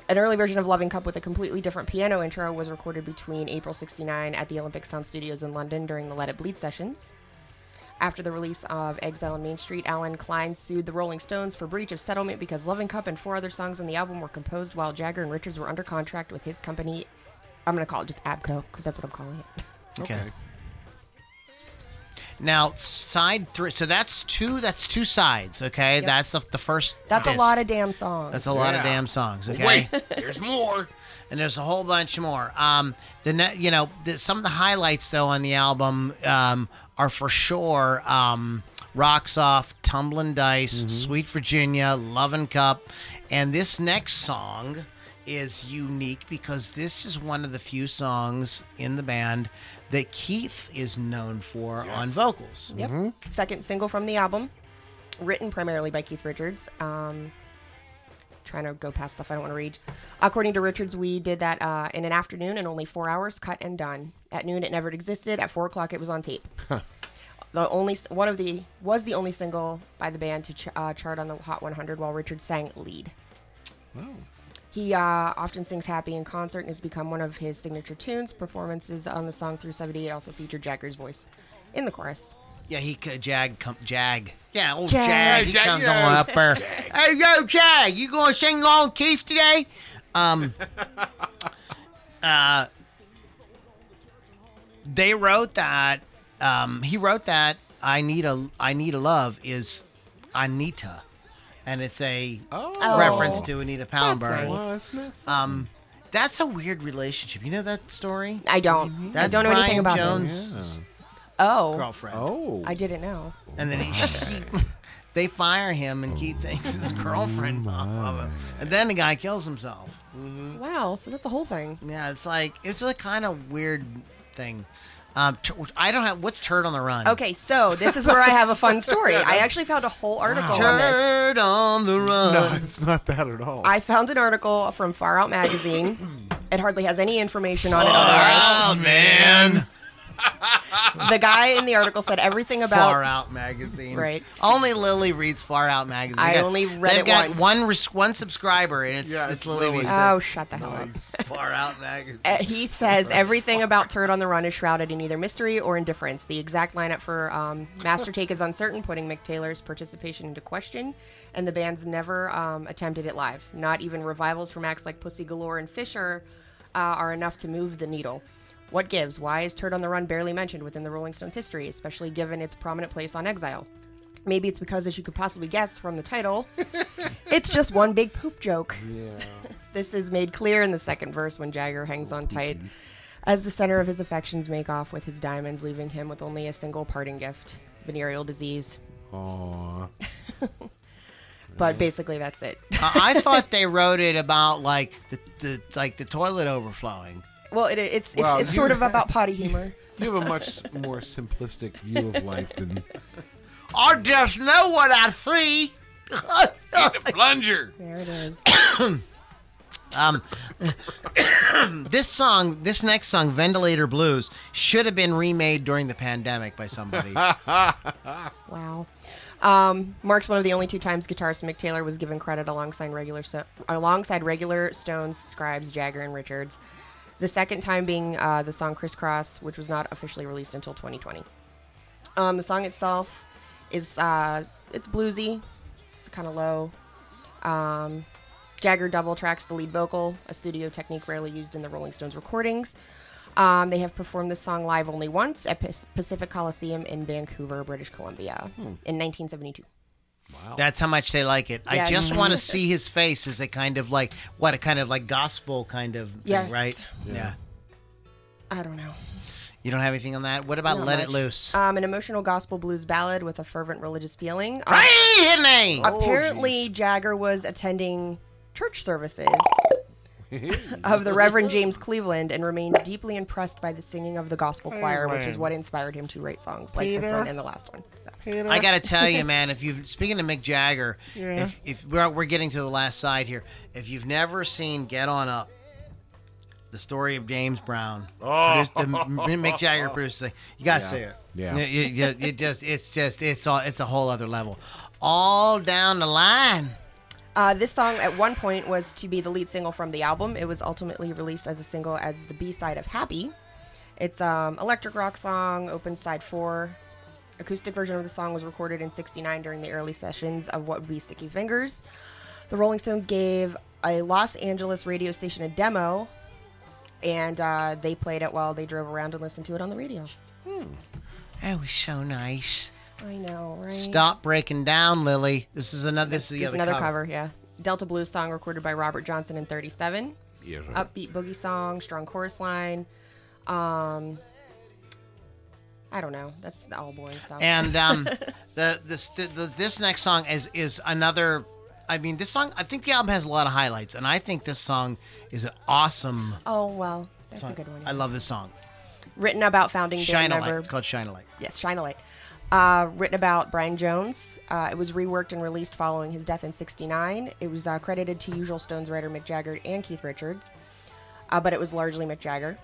an early version of Loving Cup with a completely different piano intro was recorded between April 69 at the Olympic Sound Studios in London during the Let It Bleed sessions. After the release of Exile on Main Street, Allen Klein sued the Rolling Stones for breach of settlement because Loving Cup and four other songs on the album were composed while Jagger and Richards were under contract with his company. I'm going to call it just ABKCO because that's what I'm calling it. Okay. Now side three. So that's two. That's two sides. Okay. That's the, the first. That's a lot of damn songs. That's a lot of damn songs. Okay. Wait, there's more. and there's a whole bunch more. Um, the ne- you know the, some of the highlights though on the album um, are for sure um, "Rocks Off," "Tumbling Dice," "Sweet Virginia," "Lovin' Cup," and this next song is unique because this is one of the few songs in the band that Keith is known for on vocals. Yep. Second single from the album, written primarily by Keith Richards. Um, trying to go past stuff I don't want to read. According to Richards, we did that uh, in an afternoon in only four hours, cut and done. At noon, it never existed. At four o'clock, it was on tape. the only one of the was the only single by the band to ch- uh, chart on the Hot 100, while Richards sang lead. He uh, often sings happy in concert and has become one of his signature tunes. Performances on the song through 78 also featured Jagger's voice in the chorus. Yeah, he c- Jag come Jag. Yeah, old Jag. Jag. He Jag, comes Jag. on up there. Hey, yo, Jag, you gonna sing along Keith today? Um, uh, they wrote that. Um, he wrote that. I need a. I need a love is Anita, and it's a Oh. reference to Anita Pallenberg. that's nice. Um, that's a weird relationship. You know that story? I don't. I don't know anything Brian about him. Jones' Oh, girlfriend. Oh. I didn't know. and then he, he they fire him, and Keith thinks his girlfriend of him, and then the guy kills himself. Wow, so that's a whole thing. Yeah, it's like it's a kind of weird thing. Um, tur- I don't have what's turd on the run. Okay, so this is where I have a fun story. I actually found a whole article on this. turd on the run. no, it's not that at all. I found an article from Far Out Magazine. It hardly has any information on it otherwise. Oh man, the guy in the article said everything about Far Out magazine. Right. Only Lily reads Far Out magazine. I They got- only read they've it got once. one res- one subscriber, and it's Yeah, it's it's Lily. Lily. reads Oh, shut the hell up. Far Out magazine. Uh, he says everything about Turd on the Run is shrouded in either mystery or indifference. The exact lineup for um, Master Take is uncertain, putting Mick Taylor's participation into question, and the band's never um, attempted it live. Not even revivals from acts like Pussy Galore and Fisher uh, are enough to move the needle. What gives? Why is Turd on the Run barely mentioned within the Rolling Stones history, especially given its prominent place on Exile? Maybe it's because, as you could possibly guess from the title, it's just one big poop joke. Yeah. This is made clear in the second verse when Jagger hangs on tight as the center of his affections make off with his diamonds, leaving him with only a single parting gift venereal disease. Aw. But basically, that's it. I I thought they wrote it about like the, the like the toilet overflowing. Well, it, it's, Well, it's, it's you- sort of about potty humor. You have a much more simplistic view of life than I just know what I see. plunger. There it is. this song, this next song, Ventilator Blues, should have been remade during the pandemic by somebody. Wow. Um, marks one of the only two times guitarist Mick Taylor was given credit alongside regular so- alongside regular Stones, Scribes, Jagger, and Richards. The second time being uh, the song "Crisscross," which was not officially released until 2020. Um, the song itself is uh, it's bluesy, it's kind of low. Um, Jagger double tracks the lead vocal, a studio technique rarely used in the Rolling Stones recordings. Um, they have performed this song live only once at Pacific Coliseum in Vancouver, British Columbia, in 1972. That's how much they like it. I Yes. just want to see his face as a kind of like what a kind of like gospel kind of thing, right? Yeah. I don't know. You don't have anything on that? What about Not Let much. It Loose? Um, an emotional gospel blues ballad with a fervent religious feeling. Hey, hit me! apparently, Jagger was attending church services of the Reverend James Cleveland and remained deeply impressed by the singing of the gospel choir, which is what inspired him to write songs like this one and the last one. So. I gotta tell you, man. If you've speaking to Mick Jagger, if if we're, we're getting to the last side here, if you've never seen Get On Up, the story of James Brown, oh. produced, the, Mick Jagger produced the thing, you gotta see it. Yeah. it, it- it just it's just it's all it's a whole other level. All down the line. Uh, this song at one point was to be the lead single from the album. It was ultimately released as a single as the B side of Happy. It's um electric rock song, open side four. Acoustic version of the song was recorded in '69 during the early sessions of what would be Sticky Fingers. The Rolling Stones gave a Los Angeles radio station a demo, and uh, they played it while they drove around and listened to it on the radio. That was so nice. I know, right? Stop breaking down, Lily. This is another. This is the Just other another cover. yeah. Delta Blues song recorded by Robert Johnson in '37. Yeah. upbeat boogie song, strong chorus line. Um, I don't know. That's the all boring stuff. And um, the, this the, the this next song is is another. I mean, this song. I think the album has a lot of highlights, and I think this song is an awesome. oh well, that's song. a good one. I love this song. Written about founding Shine band a light. It's called Shine a Light. Yes, Shine a Light. Uh, written about Brian Jones. Uh, it was reworked and released following his death in '69. It was uh, credited to usual Stones writer Mick Jagger and Keith Richards, uh, but it was largely Mick Jagger.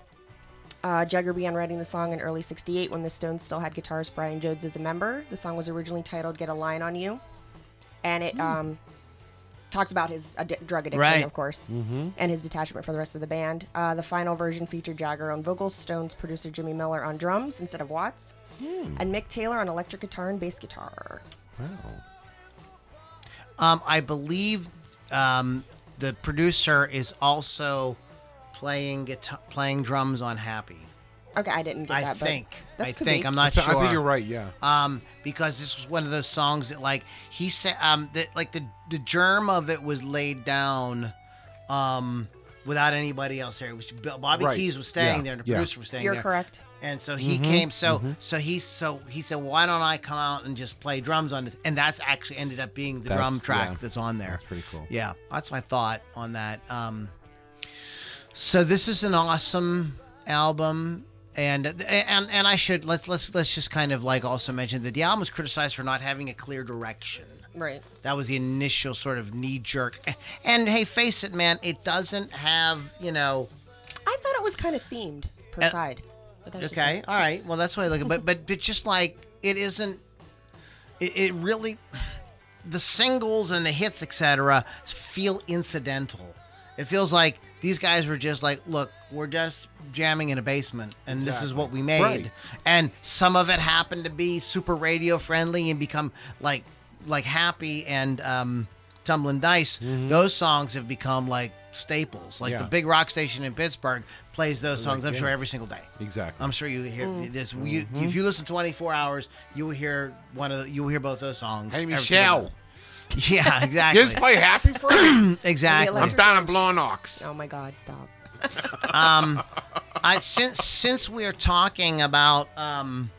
Uh, Jagger began writing the song in early '68 when the Stones still had guitarist Brian Jones as a member. The song was originally titled "Get a Line on You," and it um, talks about his addi- drug addiction, Right. of course, and his detachment from the rest of the band. Uh, the final version featured Jagger on vocals, Stones producer Jimmy Miller on drums instead of Watts, and Mick Taylor on electric guitar and bass guitar. Wow. Um, I believe um, the producer is also playing guitar, playing drums on Happy. Okay, I didn't get I that. think. but I that could think. I'm I, not th- sure. I think you're right. Yeah. um, because this was one of those songs that like he said um that like the the germ of it was laid down um without anybody else there. It was Bobby Right. Keys was staying Yeah. there, and the Yeah. producer was staying there. You're correct. And so he came. So so he so he said, why don't I come out and just play drums on this? And that's actually ended up being the That's- drum track yeah. that's on there. That's pretty cool. Yeah, that's my thought on that. Um, so this is an awesome album, and and and I should let's let's let's just kind of like also mention that the album was criticized for not having a clear direction. Right. That was the initial sort of knee jerk. And hey, face it, man, it doesn't have you know. I thought it was kind of themed per Uh, side. But that's just Okay, all right. Well, that's what I look at. But but but just like it isn't. It, it really, the singles and the hits, etc., feel incidental. It feels like these guys were just like, look, we're just jamming in a basement, and this is what we made. Right. And some of it happened to be super radio friendly and become like like happy and um, tumbling dice. Those songs have become like staples. Like the big rock station in Pittsburgh plays those songs. I'm yeah. sure every single day. Exactly. I'm sure you hear Mm. this. You, if you listen 24 hours, you will hear one of the, you will hear both those songs. Hey, every Michelle. Yeah, exactly. just play Happy for me. exactly. I'm down at Blowing Ox. Oh my God! Stop. um, I, since since we're talking about um,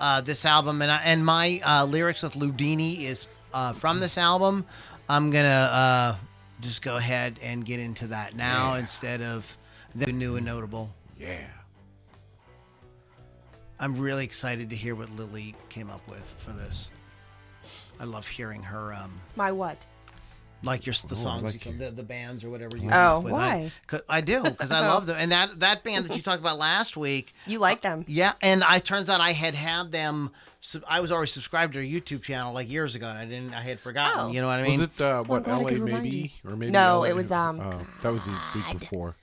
uh, this album and I, and my uh, lyrics with Loudini is uh, from this album, I'm gonna uh, just go ahead and get into that now Yeah. instead of the new and notable. Yeah. I'm really excited to hear what Lily came up with for this. I love hearing her, um, My what? Like your the Oh, I songs, like you, you. the, the bands or whatever you. Oh, come up with. I- why? 'cause- I, do because I love them, and that that band that you talked about last week. You like them? Yeah, and I turns out I had had them. sub- I was already subscribed to their YouTube channel like years ago, and I didn't. I had forgotten. Oh. You know what I mean? Was it uh, what glad I LA maybe or maybe No, LA? it was, um, Oh, that was the week before.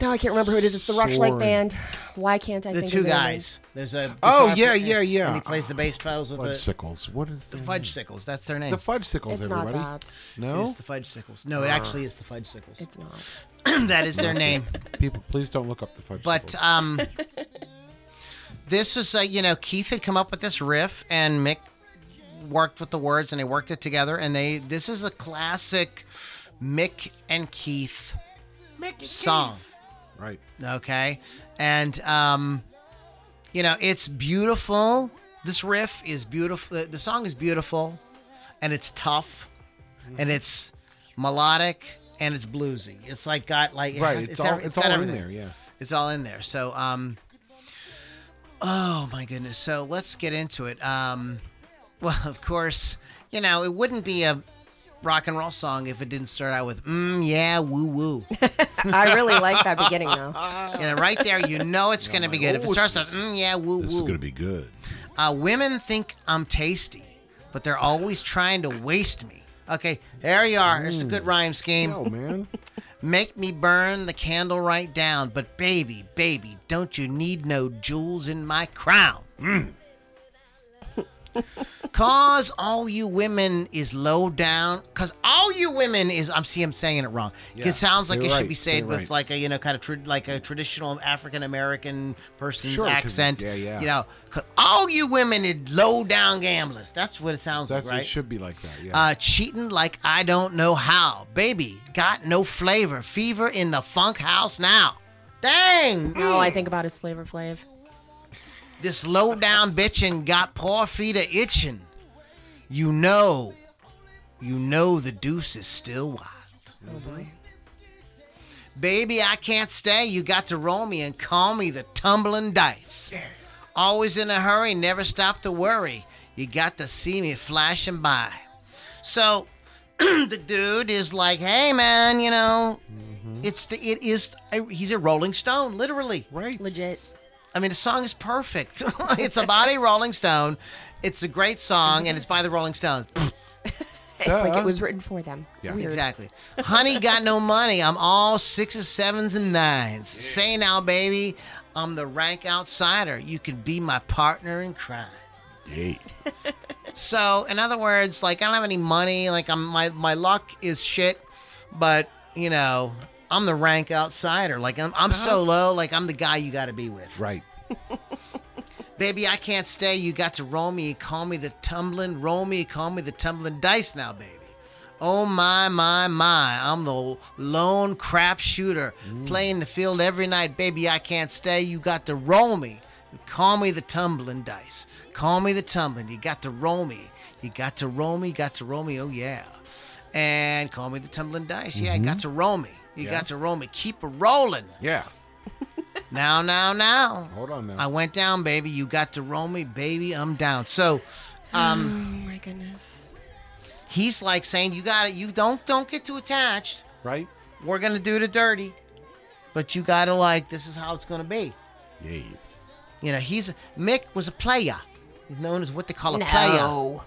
No, I can't remember who it is. It's the Rush Lake Band. Why can't I the think two of their guys. There's a Oh, guitar yeah, player, yeah, yeah. And he plays the bass pedals with Fudge the, Fudge sickles. What is the their fudge name? sickles. That's their name. The fudge sickles. It's not everybody. that. No, It's the fudge sickles. No, it actually is the fudge sickles. It's not. that is their name. people, please don't look up the fudge. But sickles. um, this was uh, you know Keith had come up with this riff and Mick worked with the words and they worked it together and they this is a classic Mick and Keith song. Right. Okay, and um, you know it's beautiful. This riff is beautiful. The- song is beautiful, and it's tough, and it's melodic and it's bluesy. It's like got like it Right. has- It's, all. every- It's, got all in there. Yeah. It's all in there. So, um, oh my goodness. So let's get into it. Um, well, of course, you know it wouldn't be a rock and roll song if it didn't start out with mm, yeah, woo woo. I really like that beginning though. you know, right there, you know it's going to be good. If it starts with mm, yeah, woo woo This is woo. gonna be good. Uh, women think I'm tasty, but they're always trying to waste me. Okay, there you are. There's a good rhyme scheme. Oh man. Make me burn the candle right down. But baby, baby, don't you need no jewels in my crown? Cause all you women is low down. Cause all you women is I'm see I'm saying it wrong. Yeah, it sounds like say it it should be say said it with right. like a you know kind of tra- like a traditional African American person's Sure, 'cause accent. yeah, yeah. You know, cause all you women is low down gamblers. That's what it sounds That's like, right? it. Should be like that. Yeah. Uh, cheating like I don't know how. Baby, got no flavor. Fever in the funk house now. Dang! All I think about his Flavor Flav. This low down bitchin' got poor feet a itching. You know, you know the deuce is still wild. Oh boy. Baby, I can't stay. You got to roll me and call me the tumbling dice. Always in a hurry, never stop to worry. You got to see me flashing by. So the dude is like, "Hey man, you know, mm-hmm. it's the it is uh, he's a Rolling Stone, literally. right. Legit. I mean, the song is perfect. it's about a Rolling Stone. It's a great song, and it's by the Rolling Stones. It's like it was written for them. Yeah. Weird. Exactly. Honey got no money. I'm all sixes, sevens, and nines. Say now, baby, I'm the rank outsider. You can be my partner in crime. Yay. So, in other words, like I don't have any money. Like I'm my my luck is shit, but you know I'm the rank outsider. Like I'm I'm uh-huh. so low. Like I'm the guy you got to be with. Right. Baby, I can't stay. You got to roll me. Call me the tumbling. Roll me. Call me the tumbling dice now, baby. Oh my, my, my. I'm the lone crap shooter. Playing the field every night. Baby, I can't stay. You got to roll me. Call me the tumbling dice. Call me the tumbling. You got to roll me. You got to roll me. You got to roll me. Oh, yeah. And call me the tumbling dice. Yeah, I got mm-hmm. to roll me. You Yeah. got to roll me. Keep it rolling. Yeah. Now, now, now. Hold on now. I went down, baby. You got to roll me, baby. I'm down. So um, Oh my goodness. he's like saying, "You got to You don't don't get too attached. right. We're gonna do the dirty, but you gotta like this is how it's gonna be." Yes. You know, he's Mick was a player. He's known as what they call a player. No.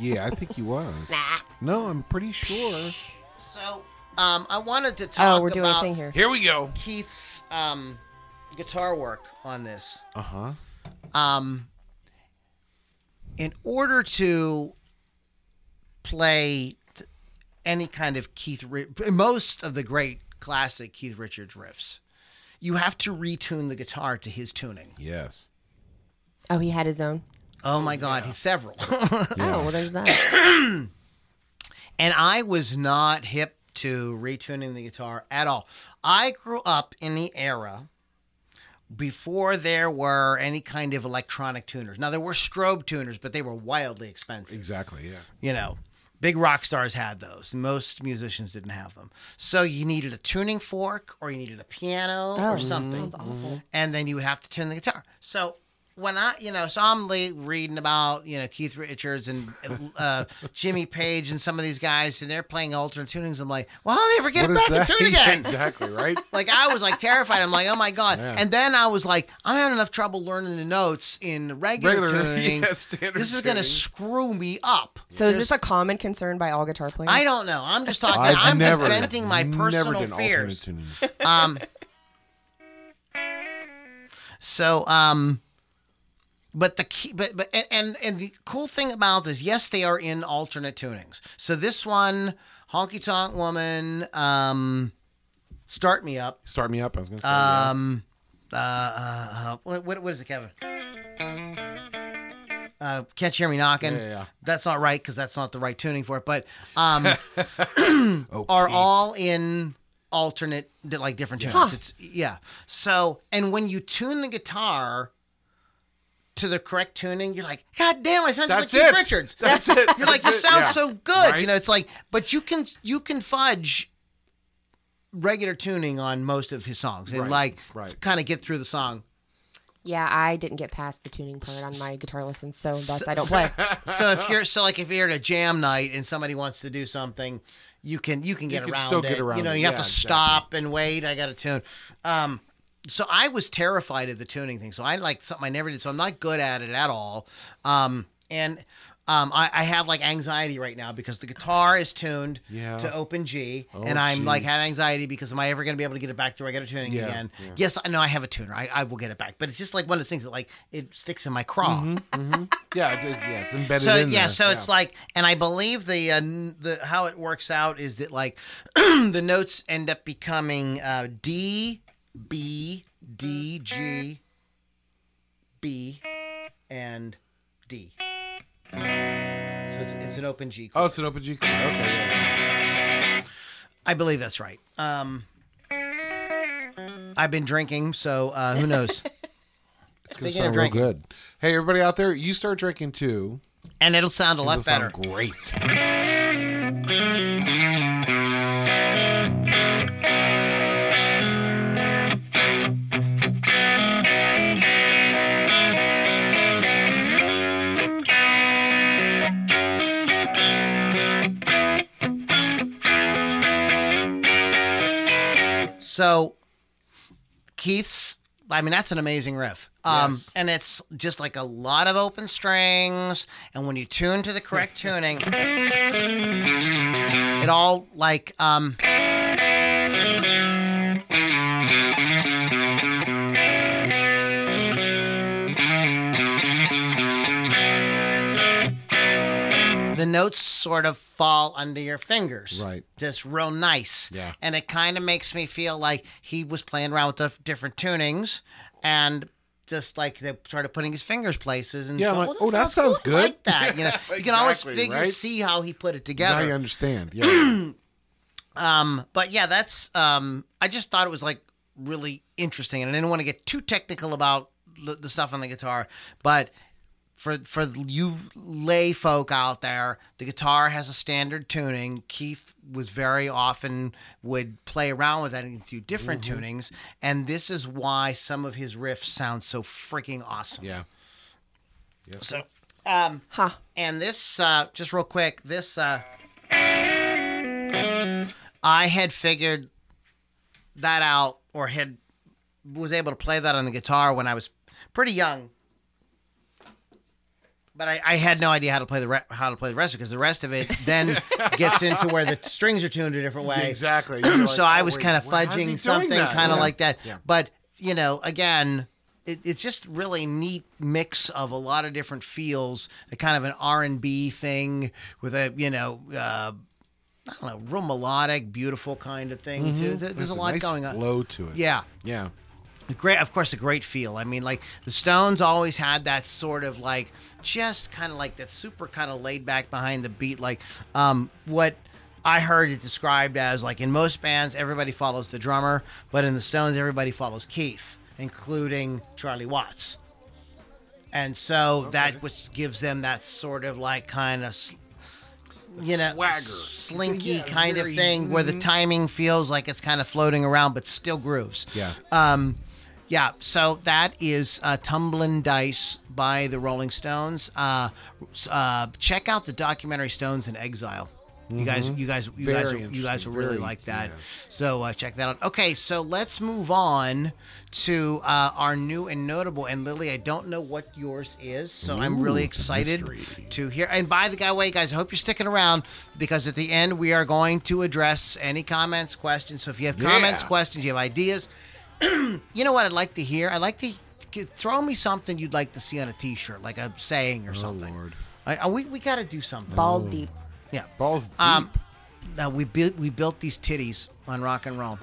Yeah, I think he was. Nah. No, I'm pretty sure. So, um, I wanted to talk Oh, we're doing a about thing here. Here we go. Keith's um, guitar work on this. Uh huh. um, in order to play t- any kind of Keith, Ri- most of the great classic Keith Richards riffs, you have to retune the guitar to his tuning. Yes. Oh, he had his own. Oh my God, he's several. Oh, well, there's that. and I was not hip to retuning the guitar at all. I grew up in the era before there were any kind of electronic tuners. Now there were strobe tuners, but they were wildly expensive. Exactly. Yeah. you know big rock stars had those most musicians didn't have them so you needed a tuning fork or you needed a piano Oh, or something Sounds awful. and then you would have to tune the guitar so when I, you know, so I'm late reading about, you know, Keith Richards and uh, Jimmy Page and some of these guys, and they're playing alternate tunings. I'm like, well, how do they ever get What it is back that? and tune again? exactly. Right. Like I was like terrified. I'm like, oh my god! Yeah. And then I was like, I'm having enough trouble learning the notes in regular, Regular, tuning. yeah, standard this is gonna screw me up. So is this a common concern by all guitar players? I don't know. I'm just talking. I've I'm never, venting my never personal done alternate fears. Um. So um. But the key, but but and, and the cool thing about this, yes, they are in alternate tunings. So this one, Honky Tonk Woman, um, Start Me Up, Start me up. I was gonna say. yeah. um, uh, uh, uh what, what what is it, Kevin? Uh, can't you hear me knocking? Yeah, yeah, yeah. That's not right because that's not the right tuning for it. But um, Oh, are all in alternate di- like different tunings. It's yeah. So and when you tune the guitar to the correct tuning, you're like, God damn, I sound just That's like Keith. Richards. That's it. You're like, this it. sounds Yeah. so good. Right? You know, it's like, but you can you can fudge regular tuning on most of his songs and Right, like right. kind of get through the song. Yeah, I didn't get past the tuning part on my guitar lessons, so thus I don't play. So if you're so like if you're at a jam night and somebody wants to do something, you can you can get can around still it. get around you know, it. you have Yeah, to exactly. stop and wait. I got to tune. Um, so I was terrified of the tuning thing. So I like something I never did. So I'm not good at it at all. Um, and um, I, I have like anxiety right now because the guitar is tuned Yeah. to open G, Oh, and I'm like jeez. have anxiety because am I ever going to be able to get it back to regular tuning Yeah, again? yeah. Yes, I know I have a tuner. I, I will get it back, but it's just like one of those things that like it sticks in my craw. Yeah, it's, it's, yeah, it's embedded So in yeah, there. so it's like, and I believe the uh, the how it works out is that like the notes end up becoming uh, D, B, D, G, B, and D. So it's, it's an open G. Oh, it's an open G chord. Okay. Yeah. I believe that's right. Um, I've been drinking, so uh, who knows? It's gonna Speaking of sound real good. Hey, everybody out there, you start drinking too. and it'll sound a lot It'll better. sound great. So Keith's I mean that's an amazing riff. Um Yes. and it's just like a lot of open strings and when you tune to the correct tuning it all like um the notes sort of fall under your fingers. Right. Just real nice. Yeah. And it kind of makes me feel like he was playing around with the f- different tunings and just like they started putting his fingers places and Yeah, go, like, "Well, oh, that sounds good." like that. You know, you can always Exactly, figure right? see how he put it Now together. you understand. Yeah. Um, but yeah, that's um, I just thought it was like really interesting, and I didn't want to get too technical about the, the stuff on the guitar, but. For, for you lay folk out there, the guitar has a standard tuning. Keith was very often would play around with that and do different tunings, and this is why some of his riffs sound so freaking awesome. yeah. Yes. So, um, Huh. and this, uh, just real quick, this, uh, I had figured that out or had was able to play that on the guitar when I was pretty young. But I, I had no idea how to play the re- how to play the rest of it because the rest of it then gets into where the strings are tuned a different way. Exactly. Like, so I oh, was kind of why- how's he fudging something kind of Yeah. like that. Yeah. But you know, again, it, it's just really neat mix of a lot of different feels. A kind of an R and B thing with a you know. Uh, I don't know, real melodic, beautiful kind of thing too. There- There's, There's a lot nice going on. Flow to it. Yeah, Yeah. great of course a great feel i mean like the stones always had that sort of like just kind of like that super kind of laid back behind the beat like um what i heard it described as like in most bands everybody follows the drummer but in the stones everybody follows keith including charlie watts and so that which gives them that sort of like kind of you know swagger. slinky Yeah, kind very- of thing where the timing feels like it's kind of floating around but still grooves Yeah. um, yeah, so that is uh, Tumbling Dice by the Rolling Stones. Uh, uh, check out the documentary Stones in Exile. You guys, you guys, you Very guys, you guys will really Very- like that. yeah. So uh, check that out. Okay, so let's move on to uh, our new and notable. And Lily, I don't know what yours is, so I'm really Ooh, it's a excited mystery. to hear. And by the way, guys, I hope you're sticking around because at the end we are going to address any comments, questions. So if you have comments, Yeah. questions, you have ideas, you know what I'd like to hear? I'd like to throw me something you'd like to see on a T-shirt, like a saying or something. Oh, Lord. I, I- we we got to do something. Balls deep. Yeah. Balls deep. Um, now we built we built these titties on rock and roll.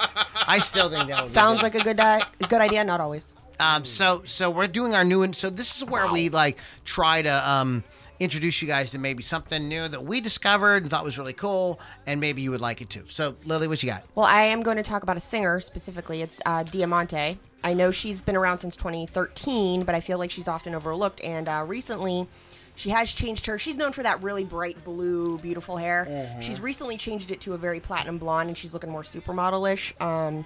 I still think that would Sounds good. like a good di- good idea. Not always. Um, so so we're doing our new and so this is where we like try to um introduce you guys to maybe something new that we discovered and thought was really cool, and maybe you would like it too. So Lily, what you got? Well, I am going to talk about a singer specifically. It's uh, Diamante. I know she's been around since 2013, but I feel like she's often overlooked. And uh, recently, she has changed her. She's known for that really bright blue, beautiful hair. She's recently changed it to a very platinum blonde, and she's looking more supermodel-ish, um,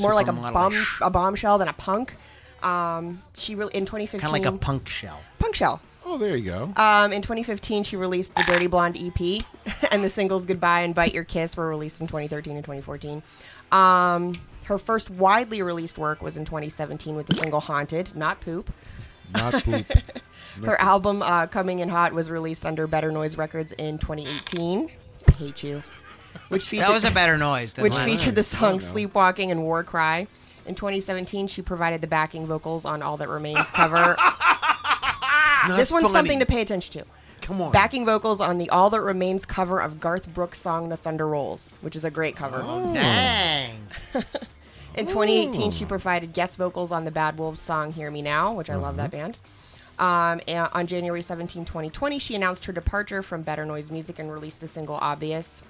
more like a bomb, a bombshell than a punk. Um, she really in 2015 Kind of like a punk shell. punk shell. oh, there you go. Um, in 2015, she released the Dirty Blonde EP, and the singles "Goodbye" and "Bite Your Kiss" were released in 2013 and 2014. Um, her first widely released work was in 2017 with the single "Haunted," not "Poop." Not poop. Her album uh, "Coming in Hot" was released under Better Noise Records in 2018. I hate you. Which featured, That was a better noise than which last. featured the I song "Sleepwalking" and "War Cry." In 2017, she provided the backing vocals on "All That Remains" cover. this one's funny. something to pay attention to. Come on. Backing vocals on the All That Remains cover of Garth Brooks' song The Thunder Rolls, which is a great cover. Dang. In 2018, she provided guest vocals on the Bad Wolves song Hear Me Now, which I love that band. Um, and on January 17, 2020, she announced her departure from Better Noise Music and released the single Obvious.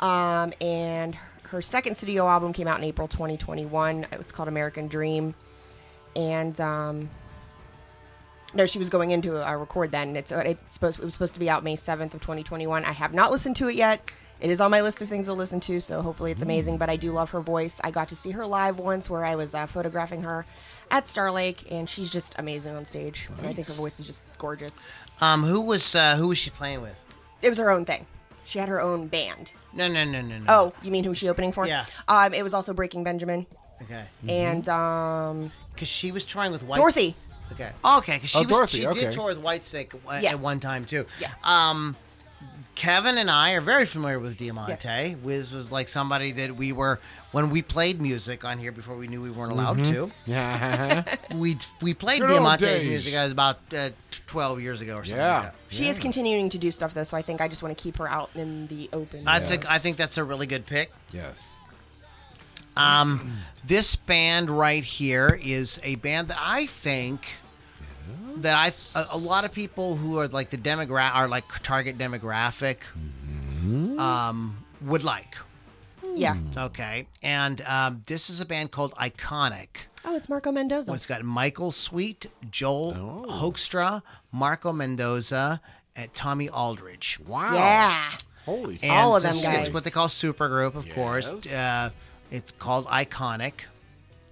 Um, and her second studio album came out in April 2021. It's called American Dream. And um, no, she was going into a record then. It's, it's supposed it was supposed to be out May 7th of 2021. I have not listened to it yet. It is on my list of things to listen to, so hopefully it's amazing. But I do love her voice. I got to see her live once where I was uh, photographing her at Star Lake, and she's just amazing on stage. And I think her voice is just gorgeous. Um, who was uh, who was she playing with? It was her own thing. She had her own band. No, no, no, no, no. Oh, you mean who was she opening for? Yeah. Um, it was also Breaking Benjamin okay. and um, Because she was touring with White. Dorothy. Okay. Oh, okay. Because she Oh, was Dorothy, she okay. did tour with Whitesnake at, Yeah. at one time too. Yeah. Um, Kevin and I are very familiar with Diamante. Wiz was like somebody that we were when we played music on here before we knew we weren't allowed Mm-hmm. to. Yeah, we we played Good Diamante's days. music uh, about uh, twelve years ago or something. Yeah. Like that. She is continuing to do stuff though, so I think I just want to keep her out in the open. That's Yes. a, I think that's a really good pick. yes. Um, this band right here is a band that I think that I a, a lot of people who are like the demogra are like target demographic um, would like. yeah. Okay, and um, this is a band called Iconic. Oh, it's Marco Mendoza. It's got Michael Sweet, Joel Oh. Hoekstra, Marco Mendoza, and Tommy Aldridge. Wow. Yeah. Holy. And All of it's- them It's guys. what they call supergroup, of course. Yes. Uh, it's called Iconic.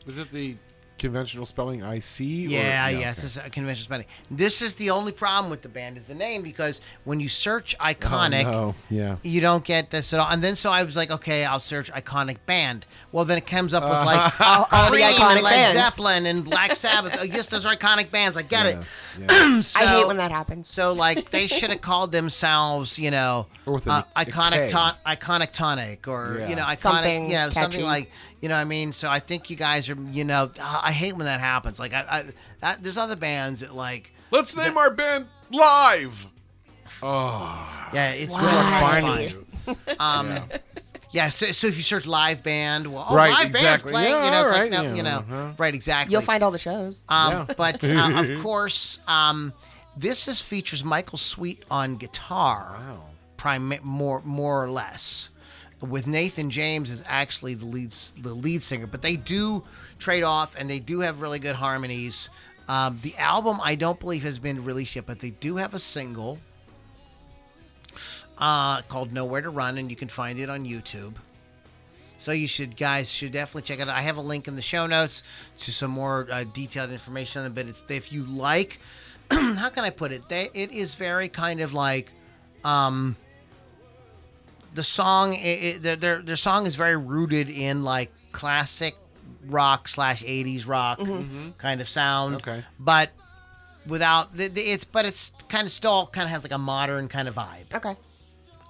Is it the conventional spelling I C. Yeah, or, yes, it's a conventional spelling. This is the only problem with the band is the name because when you search iconic, Oh, yeah. you don't get this at all. And then so I was like, okay, I'll search iconic band. Well, then it comes up with like all the Cream and Led bands. Zeppelin and Black Sabbath. Oh, yes, those are iconic bands. I get Yes, it. yes. so, I hate when that happens. So like they should have called themselves, you know, Or with uh, iconic K. ton- iconic tonic or Yeah. you know iconic Something you know something like you know what I mean. So I think you guys are you know I hate when that happens. Like I, I that, there's other bands that like Let's name our band Live. Oh. Yeah it's Why? really Find fun. Um, yeah. so, so if you search live band, well, oh, Right, live band's exactly. playing. Yeah, you know, it's alright, like no, yeah, you know, uh-huh. right, exactly. You'll find all the shows. Um, But uh, of course, um, this is features Michael Sweet on guitar, Wow. prime more more or less. With Nathan James is actually the lead the lead singer, but they do trade off and they do have really good harmonies. Um, the album I don't believe has been released yet, but they do have a single uh, called "Nowhere to Run," and you can find it on YouTube. So you should guys should definitely check it out. I have a link in the show notes to some more uh, detailed information on it. But if you like, how can I put it? They, it is very kind of like, um, the song. It, it, their, their their song is very rooted in like classic rock slash '80s rock mm-hmm. Mm-hmm. kind of sound. Okay. but without the, the, it's but it's kind of still kind of has like a modern kind of vibe. Okay.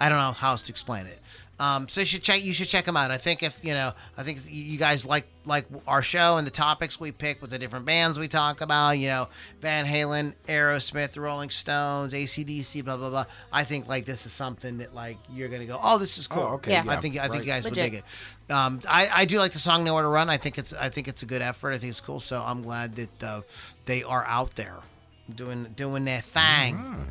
I don't know how else to explain it. Um, so you should check. You should check them out. I think if you know, I think you guys like like our show and the topics we pick with the different bands we talk about. You know, Van Halen, Aerosmith, the Rolling Stones, ACDC, blah blah blah. I think like this is something that like you're gonna go, oh, this is cool. Oh, okay, Yeah. I think I think right. you guys would Legit. dig it. Um, I, I do like the song "Nowhere to Run." I think it's I think it's a good effort. I think it's cool. So I'm glad that uh, they are out there doing doing their thing.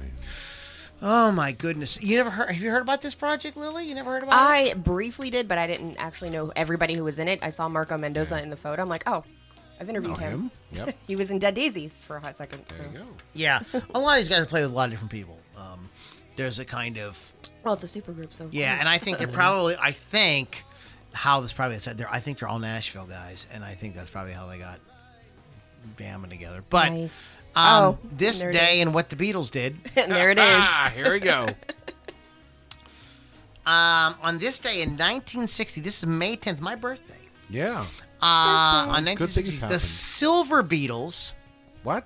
Oh my goodness! You never heard? Have you heard about this project, Lily? You never heard about it? I briefly did, but I didn't actually know everybody who was in it. I saw Marco Mendoza in the photo. I'm like, oh, I've interviewed Know him. him? Yep. He was in Dead Daisies for a hot second. There so- you go. Yeah, a lot of these guys play with a lot of different people. Um, there's a kind of Well, it's a super group, so yeah, and I think they're probably I think how this probably said they're I think they're all Nashville guys, and I think that's probably how they got jamming together. But Nice. Um, Oh, this there day and what the Beatles did. and there it is. Ah, here we go. Um, on this day in 1960, this is May 10th, my birthday. Yeah. Uh, on Good things 1960, the happen. Silver Beatles. What?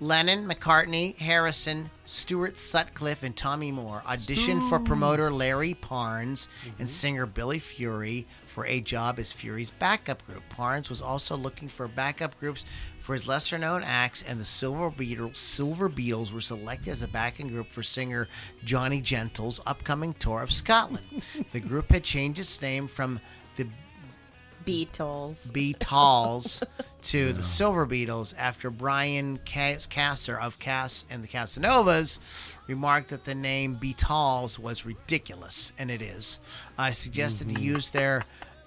Lennon, McCartney, Harrison, Stuart Sutcliffe, and Tommy Moore auditioned for hmm. promoter Larry Parnes and mm-hmm. singer Billy Fury for a job as Fury's backup group. Parnes was also looking for backup groups for his lesser-known acts, and the Silver Beatles, Silver Beatles were selected as a backing group for singer Johnny Gentle's upcoming tour of Scotland. the group had changed its name from Beatles. Beatles to the Silver Beatles after Brian Cas- Casser of Cass and the Casanovas remarked that the name Beatles was ridiculous, and it is. I suggested Mm-hmm. to use their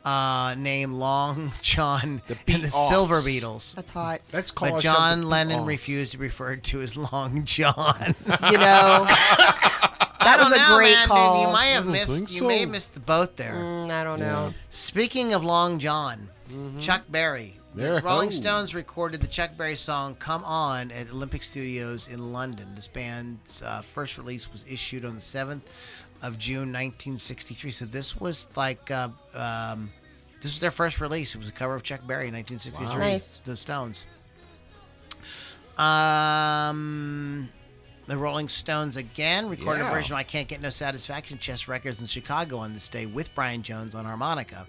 uh, name Long John The and the Beat-offs. Silver Beatles. That's hot. Let's call But John Lennon refused to be referred to as Long John. You know, that I was don't a know, great man, dude. call. You might have don't missed. think You may so. have missed the boat there. Mm, I don't know. Speaking of Long John, Chuck Berry. The There- Rolling oh. Stones recorded the Chuck Berry song "Come On" at Olympic Studios in London. This band's uh, first release was issued on the seventh of June, 1963. So this was like uh, um, this was their first release. It was a cover of Chuck Berry in 1963. Wow. Nice. The Stones. Um, the Rolling Stones again recorded Yeah. a version of "I Can't Get No Satisfaction" Chess Records in Chicago on this day with Brian Jones on harmonica.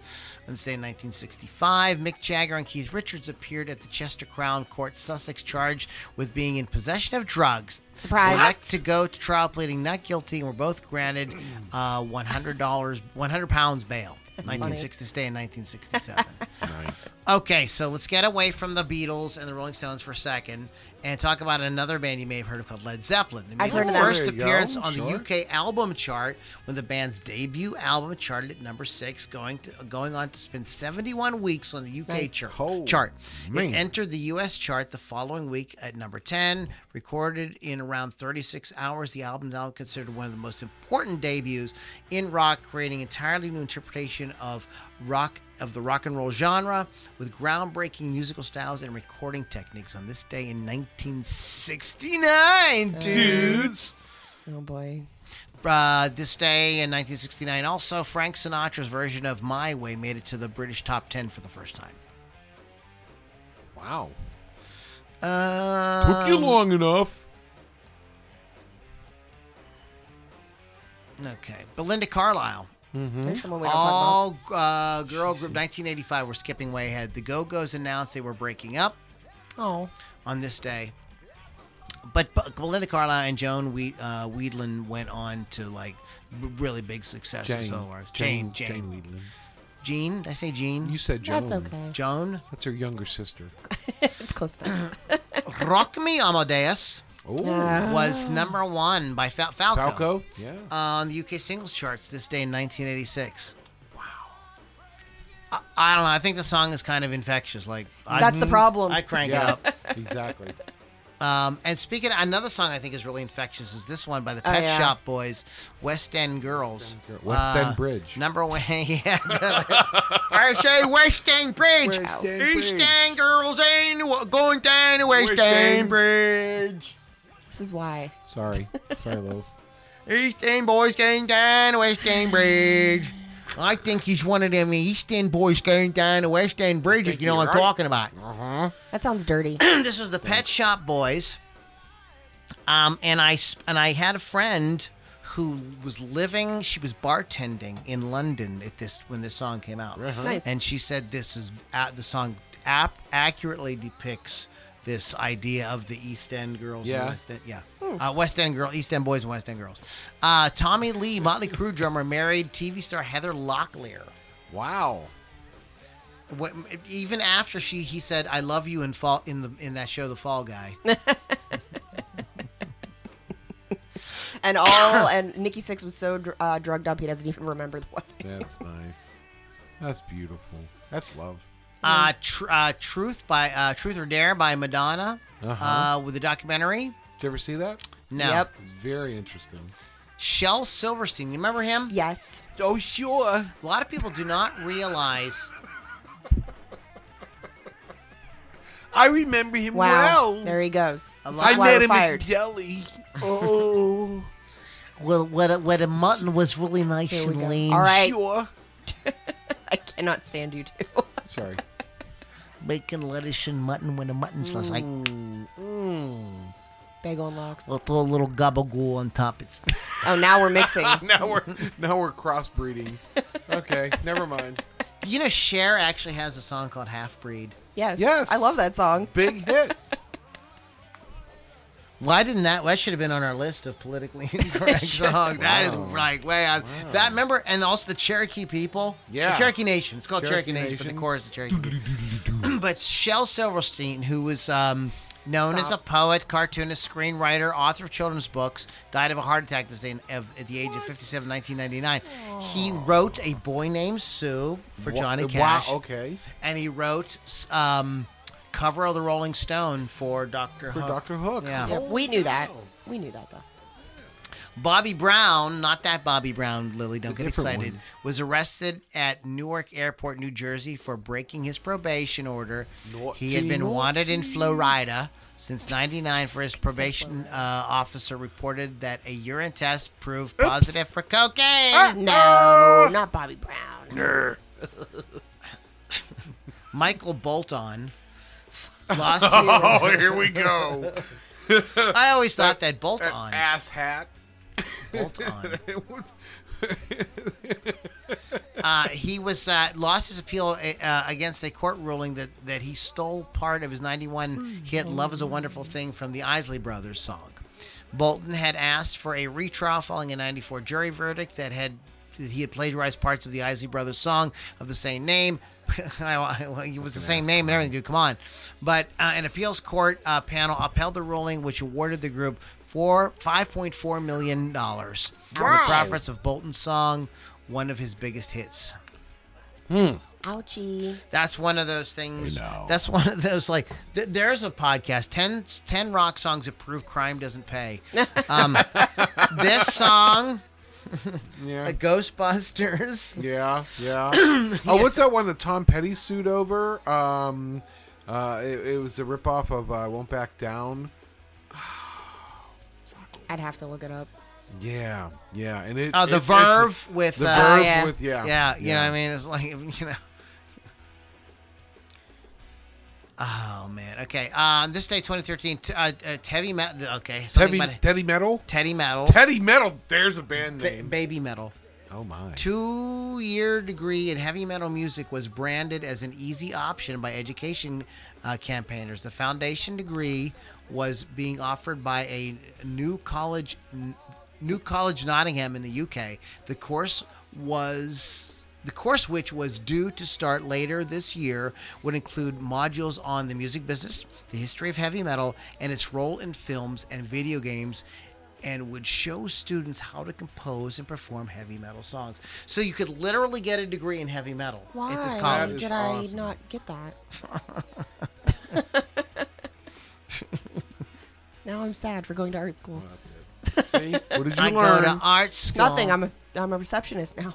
On this day in 1965, Mick Jagger and Keith Richards appeared at the Chester Crown Court, Sussex, charged with being in possession of drugs. Surprise. They elect to go to trial pleading not guilty and were both granted uh, $100, 100 pounds bail. 1960 this day in 1967. Nice. Okay, so let's get away from the Beatles and the Rolling Stones for a second and talk about another band you may have heard of called Led Zeppelin. They made I've heard of them. first appearance go, on sure. the UK album chart when the band's debut album charted at number six, going to, going on to spend 71 weeks on the UK Nice. chart. Oh, chart. man. It entered the US chart the following week at number 10. Recorded in around 36 hours, the album is now considered one of the most important debuts in rock, creating entirely new interpretation of rock of the rock and roll genre with groundbreaking musical styles and recording techniques on this day in 1969, dudes. Oh boy. Uh, this day in 1969, also Frank Sinatra's version of My Way made it to the British top 10 for the first time. Wow. Um, Took you long enough. Okay, Belinda Carlisle. There's someone we don't talk All uh, girl group 1985. We're skipping way ahead. The Go Go's announced they were breaking up. Oh. on this day. But, but Belinda Carlisle and Joan we- uh, Wiedlin went on to like b- really big successes. Jane. solo-wise. Jane. Jane. Jane Jane. Wiedlin. Jean. Did I say Jean? You said Joan. That's okay. Joan. That's her younger sister. it's close enough. Rock Me Amadeus Oh. was number one by Fal- Falco, Falco? Yeah. on the UK singles charts this day in 1986. Wow. I, I don't know. I think the song is kind of infectious. Like I- That's the problem. I crank it up. exactly. Um, and speaking of another song, I think is really infectious is this one by the Oh, Pet yeah. Shop Boys, West End Girls. Uh, Girl- West End Bridge. Number one, yeah. I say West End Bridge. West End East Bridge. End Girls ain't wa- going down the West, West End End. Bridge. This is why. Sorry. Sorry, Lois. East End boys going down the West End Bridge. I think he's one of them East End boys going down the West End Bridge. If you know what you're I'm talking about. That sounds dirty. this was the Pet Shop Boys. Um, and I s- and I had a friend who was living. She was bartending in London at this when this song came out. Nice. And she said this is uh, the song ap- accurately depicts this idea of the East End girls. Yeah. And West End, yeah. Uh, West End girl, East End boys, and West End girls. Uh, Tommy Lee, Motley Crue drummer, married TV star Heather Locklear. Wow. What, even after she, he said, "I love you" in fall in the in that show, The Fall Guy. And all and Nikki Sixx was so uh, drugged up he doesn't even remember the wedding. That's nice. That's beautiful. That's love. Uh, tr- uh, Truth by uh, Truth or Dare by Madonna Uh-huh. uh, with the documentary. Did you ever see that? No. Yep. Very interesting. Shel Silverstein. You remember him? Yes. Oh, sure. A lot of people do not realize. I remember him Wow. There he goes. A lot- I why met we're him fired. at the deli. Oh, Well, what a, what a mutton was really nice Here we and go. lean. All right. sure. I cannot stand you two. Sorry. Bacon, lettuce, and mutton with a mutton sauce. I, mm, mm. Bagel and lox. we'll throw a little gabagool on top. It's Oh, now we're mixing. now we're now we're crossbreeding. Okay, never mind. you know Cher actually has a song called Half Breed. Yes. Yes. I love that song. Big hit. Why didn't that? That should have been on our list of politically incorrect songs. That is Wow. like way out. That remember, and also the Cherokee people. Yeah. the Cherokee Nation. It's called Cherokee, Cherokee Nation, but the chorus is Cherokee. But Shel Silverstein, who was um, known as a poet, cartoonist, screenwriter, author of children's books, died of a heart attack this day in- of, at the age of 57, 1999. He wrote A Boy Named Sue for Johnny Wow, Cash, okay. and he wrote um, cover of the Rolling Stone for Doctor For Hook. Dr. Hook. Yeah. Yeah, we knew that. We knew that though. Bobby Brown, not that Bobby Brown, Lily, don't The get excited, one. was arrested at Newark Airport, New Jersey for breaking his probation order. he had been Naughty, wanted in Florida since 99 for his probation uh, officer reported that a urine test proved positive for cocaine. No, not Bobby Brown. Michael Bolton lost his... Oh, here we go. I always thought that Bolton, Ass hat. Bolton. Uh, he was uh, lost his appeal uh, against a court ruling that, that he stole part of his 91 hit "Love Is a Wonderful Thing" from the Isley Brothers song. Bolton had asked for a retrial following a 94 jury verdict that had that he had plagiarized parts of the Isley Brothers song of the same name. it was the same name and everything, dude. Come on. But uh, an appeals court uh, panel upheld the ruling, which awarded the group four five point four million dollars for the profits of Bolton's song, one of his biggest hits. Ouchie. That's one of those things. I know. That's one of those like. Th- there's a podcast 10, 10 rock songs that prove crime doesn't pay. Um, this song, Yeah. Like Ghostbusters. Yeah, yeah. Oh, what's that one that Tom Petty sued over? Um, uh, it, it was a ripoff of uh, "Won't Back Down." I'd have to look it up. Yeah, yeah, and it. Oh, the it's- it's- Verve with the uh, Verve yeah. with yeah, Yeah, you know what I mean? It's like, you know. Oh, man. Okay. Um, this day, 2013, t- uh, uh, heavy metal. Okay. Heavy about- Teddy Metal. Teddy Metal. Teddy Metal. There's a band Ba- name. baby metal. Oh my. Two year degree in heavy metal music was branded as an easy option by education uh, campaigners. The foundation degree was being offered by a new college, New College Nottingham in the UK. The course was. The course, which was due to start later this year, would include modules on the music business, the history of heavy metal, and its role in films and video games, and would show students how to compose and perform heavy metal songs. So you could literally get a degree in heavy metal Why at this college. is did awesome. I not get that? now I'm sad for going to art school. See? What did you I learn? go to art school. Nothing. I'm a I'm a receptionist now.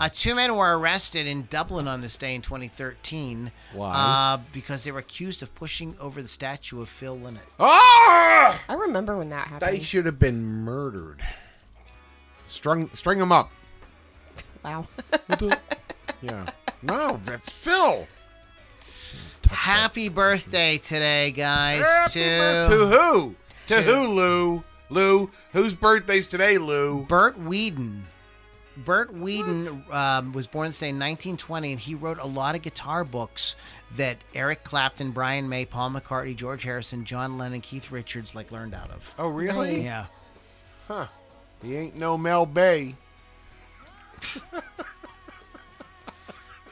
Uh, two men were arrested in Dublin on this day in 2013 Why? Uh, because they were accused of pushing over the statue of Phil Lynott. ah! I remember when that happened. They should have been murdered. Strung, string them up. wow. Yeah. No, that's Phil. Happy birthday today, guys! Happy to birth- to who? To, To- who, Lou? Lou, whose birthday's today, Lou? Bert Weedon. Bert Weedon um, was born this day in 1920, and he wrote a lot of guitar books that Eric Clapton, Brian May, Paul McCartney, George Harrison, John Lennon, Keith Richards like learned out of. Oh, really? Nice. Yeah. Huh. He ain't no Mel Bay.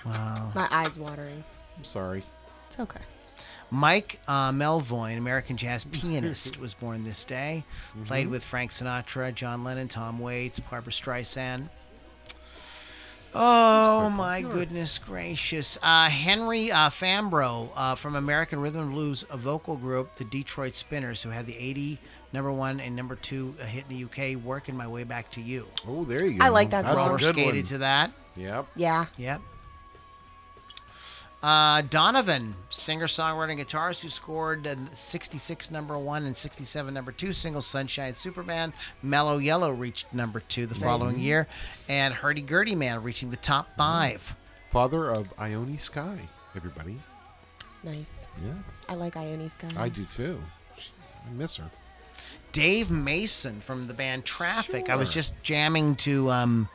Wow. My eyes watering. I'm sorry. It's okay. Mike uh, Melvoin, American jazz pianist, was born this day. Played with Frank Sinatra, John Lennon, Tom Waits, Barbra Streisand. Oh my goodness gracious! Uh, Henry uh, Fambrough uh, from American Rhythm and Blues a vocal group, the Detroit Spinners, who had the 80 number one and number two uh, hit in the UK. Working my way back to you. Oh, there you go. I like that That's song. a Roller good skated one. to that. Yep. Yeah. Yep. Uh, Donovan, singer, songwriter, and guitarist, who scored uh, 66 number one and 67 number two singles. Sunshine Superman, Mellow Yellow reached number two the following year, and Hurdy Gurdy Man reaching the top five. Father of Ione Skye, everybody. Nice. Yes. I like Ione Skye. I do too. I miss her. Dave Mason from the band Traffic. I was just jamming to um,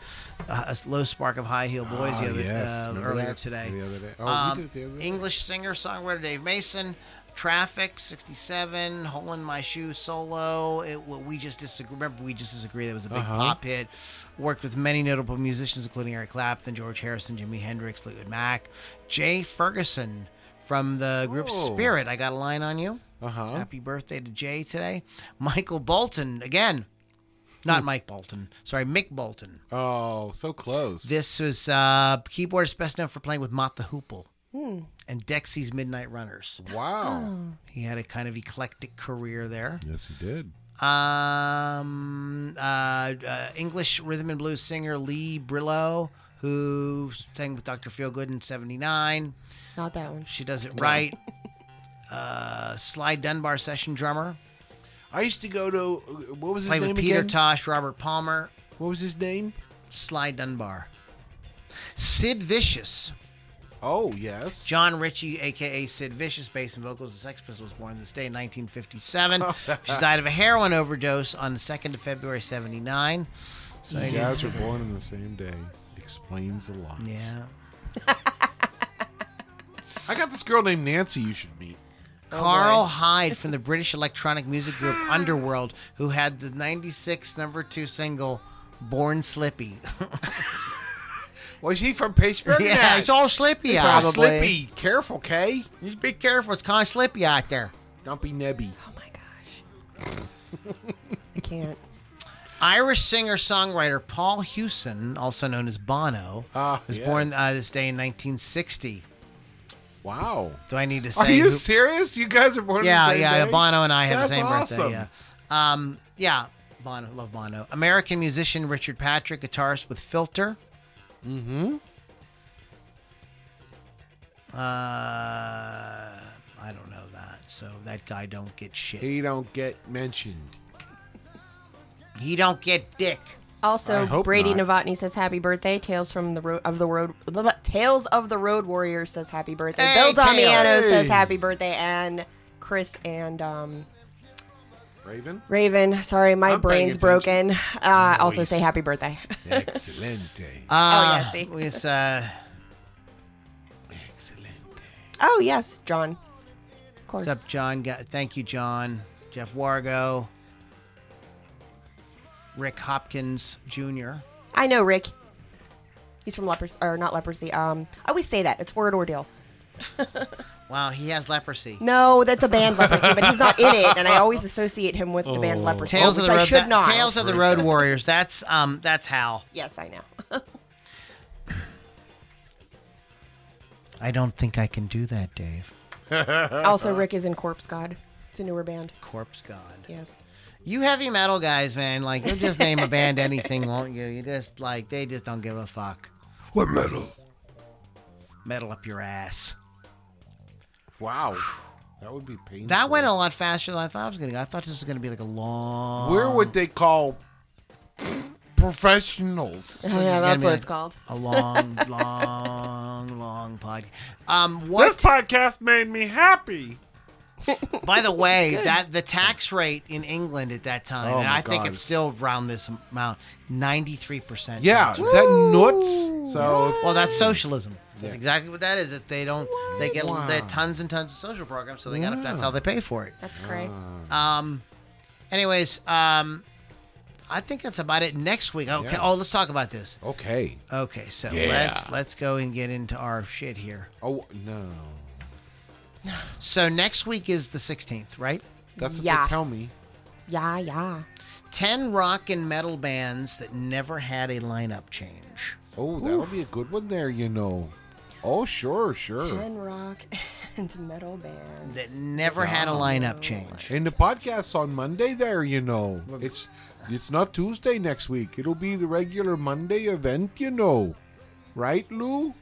a low spark of High Heel Boys Ah, the other, yes. uh, earlier that? today. The other day. Oh, Um, we did it the other day. English singer songwriter Dave Mason. Traffic, 67, Hole in My Shoe solo. It, well, we just disagree. Remember, we just disagree. That was a big Uh-huh. pop hit. Worked with many notable musicians, including Eric Clapton, George Harrison, Jimi Hendrix, Fleetwood Mac, Jay Ferguson from the group Oh. Spirit. I got a line on you. Uh-huh. Happy birthday to Jay today. Michael Bolton, again. Not Hmm. Mike Bolton. Sorry, Mick Bolton. Oh, so close. This was uh, keyboardist best known for playing with Mott the Hoople and Dexy's Midnight Runners. Wow. He had a kind of eclectic career there. Yes, he did. Um, uh, uh, English rhythm and blues singer Lee Brilleaux, who sang with Dr. Feelgood in '79. Not that one. She does it right. Uh, Sly Dunbar session drummer. I used to go to uh, what was his Played name with Peter again? Tosh, Robert Palmer, what was his name? Sly Dunbar. Sid Vicious. Oh, yes. John Ritchie, aka Sid Vicious, bass and vocals of Sex Pistols, was born this day in 1957. she died of a heroin overdose on the 2nd of February 79. So I You guys were born on the same day. Explains a lot. Yeah. I got this girl named Nancy you should meet. Karl Hyde from the British electronic music group Underworld, who had the 96 number two single, Born Slippy. Was he from Pittsburgh? yeah, it's all slippy It's out all there. slippy. Careful, Kay. Just be careful, it's kind of slippy out there. Don't be nebby. Oh my gosh. I can't. Irish singer songwriter Paul Hewson, also known as Bono, Ah, was yes. born uh, this day in 1960. Wow. Do I need to say? Are you who- serious? You guys are born yeah, the same yeah. day? Bono and I have That's the same awesome. birthday. Yeah, um, yeah. Bono. Love Bono. American musician Richard Patrick, guitarist with Filter. Mm-hmm. Uh, I don't know that. So that guy don't get shit. He don't get mentioned. He don't get dick. I Also, Brady not. Novotny says happy birthday. Tales from the road of the road. Tales of the Road Warriors says happy birthday. Hey, Bill Tails. Damiano Hey. says happy birthday, and Chris and um, Raven. Raven. Sorry, my I'm brain's broken. Uh, also say happy birthday. Excelente. Uh, yeah, see? It's, uh, Excelente. oh yes, John. Of course. what's up, John? Thank you, John. Jeff Wargo. Rick Hopkins Jr. I know Rick. He's from leprosy, or not leprosy. Um, I always say that it's word ordeal. Wow, he has leprosy. No, that's a band leprosy, but he's not in it, and I always associate him with the band leprosy, Tales which of the I Road. should that- not. Tales of the Road Warriors. That's um. That's Hal. yes, I know. I don't think I can do that, Dave. also, Rick is in Corpse God. It's a newer band. Corpse God. Yes. You heavy metal guys, man, like you'll just name a band anything, won't you? You just like they just don't give a fuck. What metal? Metal up your ass. Wow. That would be painful. That went a lot faster than I thought it was gonna go. I thought this was gonna be like a long. Where would they call professionals? Oh, yeah, that's what like it's called. A long, long, long podcast. Um, what? This podcast made me happy. By the way, that the tax rate in England at that time, Oh and my I think God. it's still around this amount, ninety three percent. Yeah, is that nuts? So Well, that's socialism. That's exactly what that is. That they don't, they get Wow. they tons and tons of social programs, so they got to That's how they pay for it. That's great. Um, anyways, um, I think that's about it. Next week, okay. Yeah. Oh, let's talk about this. okay. Okay, so Yeah. let's let's go and get into our shit here. Oh no, So next week is the sixteenth, right? that's what Yeah. they tell me. Yeah, yeah. Ten rock and metal bands that never had a lineup change. Oh, that would be a good one there. You know. Oh sure, sure. Ten rock and metal bands. That never had a lineup change. In the podcast on Monday there. You know, it's it's not Tuesday next week. It'll be the regular Monday event. You know, right, Lou?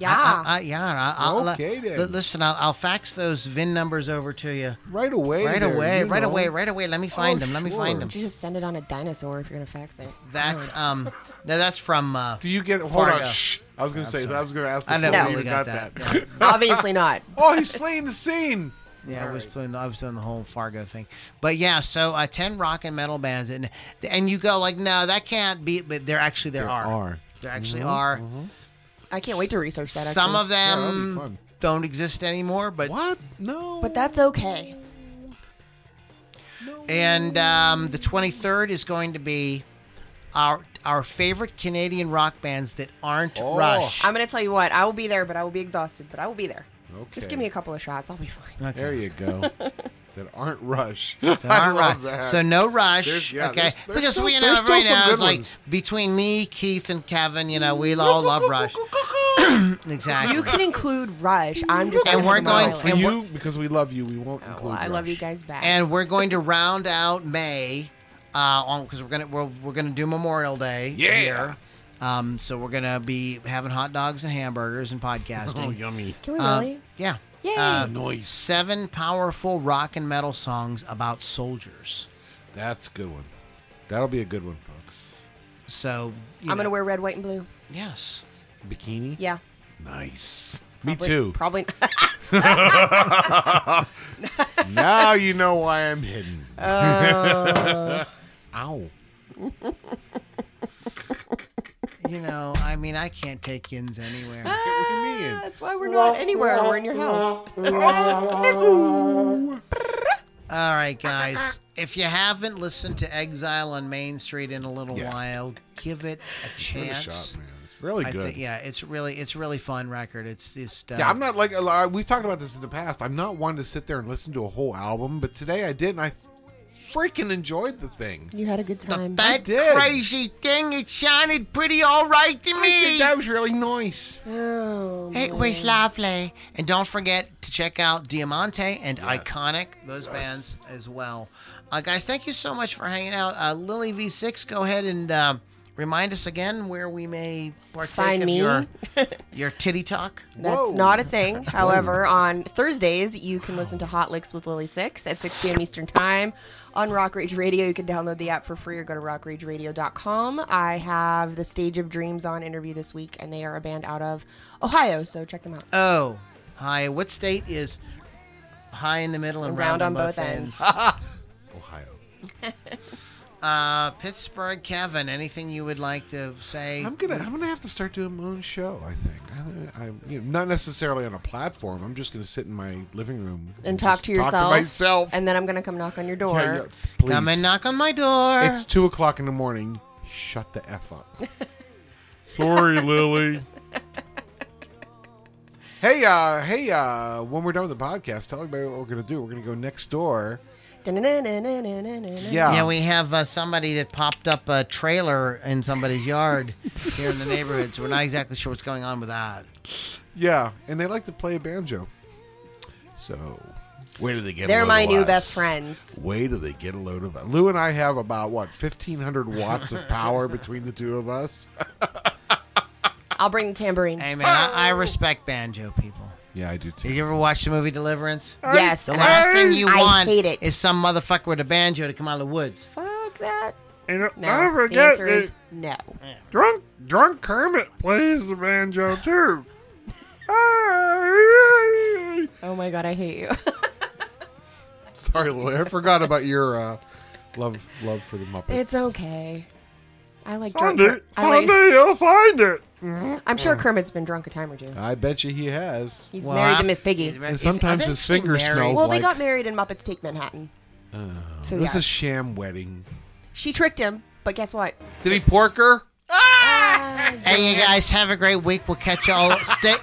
Yeah. I, I, I, yeah. I, I'll, Okay, then. li- listen, I'll, I'll fax those VIN numbers over to you Right away. right there, away, right know. away, right away. Let me find Oh, them. Let me find them. Don't you just send it on a dinosaur if you're gonna fax it? That's um, no, that's from. Uh, Do you get? Hold Fargo. on. Shh. I was gonna say. sorry. I was gonna ask. I before never we really got that. that. Obviously not. oh, he's fleeing the scene. Yeah, I was playing. I was doing the whole Fargo thing, but yeah. So uh, ten rock and metal bands, and and you go like, no, that can't be. But there actually there, There are. are. There actually are. I can't wait to research that. Some actually. of that'll be them fun. don't exist anymore, but What? No. but that's okay. and um, the twenty third is going to be our our favorite Canadian rock bands that aren't Oh. Rush. I'm gonna tell you what. I will be there, but I will be exhausted. But I will be there. Okay. Just give me a couple of shots. I'll be fine. Okay. There you go. that aren't Rush. That I aren't love Rush. that. So no rush, There's- yeah, okay? there's- there's because still- we you there's know still right some now good it's like between me, Keith, and Kevin, you know, we all love Rush. exactly. You can include Rush. I'm just. And gonna we're put them on going- my For you, because we love you, we won't Oh, include well, I love you guys back. and we're going to round out May, uh, because we're gonna we're, we're gonna do Memorial Day Yeah. here. Um, so we're gonna be having hot dogs and hamburgers and podcasting. Oh, yummy. Can we Uh, really? Yeah. Yay. Uh, Noise. Seven powerful rock and metal songs about soldiers. That's a good one. That'll be a good one, folks. So you I'm gonna wear red, white, and blue. Yes. Bikini? Yeah. Nice. Me too. Probably. now you know why I'm hidden. Uh, Ow. You know, I mean, I can't take yins anywhere. What do you mean? That's why we're not anywhere. We're in your house. All right, guys. If you haven't listened to Exile on Main Street in a little Yeah. while, give it a Give it a chance. shot, man. It's really I good. think, yeah, it's really, it's really fun record. It's just, uh, Yeah, I'm not like we've talked about this in the past. I'm not one to sit there and listen to a whole album, but today I did, and I freaking enjoyed the thing. You had a good time. that did. crazy thing. It sounded pretty all right to I me. think that was really nice. Oh, It was lovely. And don't forget to check out Diamante and Iconic, those bands as well. Uh, guys, thank you so much for hanging out. Uh, Lily V6, go ahead and uh, remind us again where we may partake Find of me. your your titty talk. That's Whoa. not a thing. However, on Thursdays, you can listen to Hot Licks with Lily Six at 6 p.m. Eastern Time on Rock Rage Radio. You can download the app for free or go to rockrageradio.com. I have the Stage of Dreams on interview this week, and they are a band out of Ohio, so check them out. Oh, hi. What state is high in the middle and round, on, both ends? Ohio. uh, Pittsburgh, Kevin. Anything you would like to say? I'm gonna I'm gonna have to start doing my own show. I think. I, I you know, not necessarily on a platform. I'm just gonna sit in my living room And talk to yourself. Talk to myself. And then I'm going to come knock on your door. Yeah, yeah, please. Come and knock on my door. It's two o'clock in the morning. Shut the f up. Sorry, Lily. Hey, uh, hey, uh, when we're done with the podcast, tell everybody what we're gonna do. We're gonna go next door. Yeah. yeah, we have uh, somebody that popped up a trailer in somebody's yard here in the neighborhood, so we're not exactly sure what's going on with that. Yeah, and they like to play a banjo. So, where do they get? They're load my of new us? best friends. Wait till they get a load of Lou and I have about what fifteen hundred watts of power between the two of us. I'll bring the tambourine. Hey man, I, I respect banjo people. Yeah, I do too. Did too. you ever watch the movie Deliverance? yes. The and last I- thing you I want hate it. is some motherfucker with a banjo to come out of the woods. Fuck that. And No. don't The forget answer is no. drunk drunk Kermit plays the banjo too. Oh my god, I hate you. Sorry, Lily, I forgot about your uh, love love for the Muppets. it's okay. I like drunk. Someday, Ker- I like, someday you'll find it. I'm sure Kermit's been drunk a time or two. I bet you he has. He's Well, married to I- Miss Piggy. he's mar- And is- sometimes think his she finger married- smells Well, they like- got married in Muppets Take Manhattan. Oh. so It was yeah, a sham wedding. she tricked him. But guess what? Did he pork her? Ah! Hey, you guys have a great week. We'll catch y'all. Stay,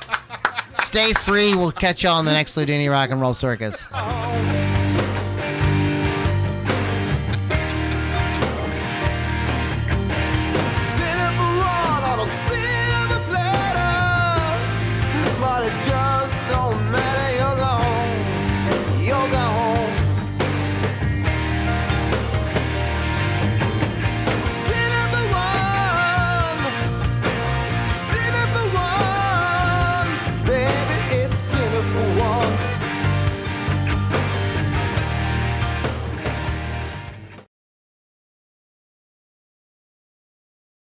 stay free. We'll catch y'all in the next Loudini Rock and Roll Circus. Oh.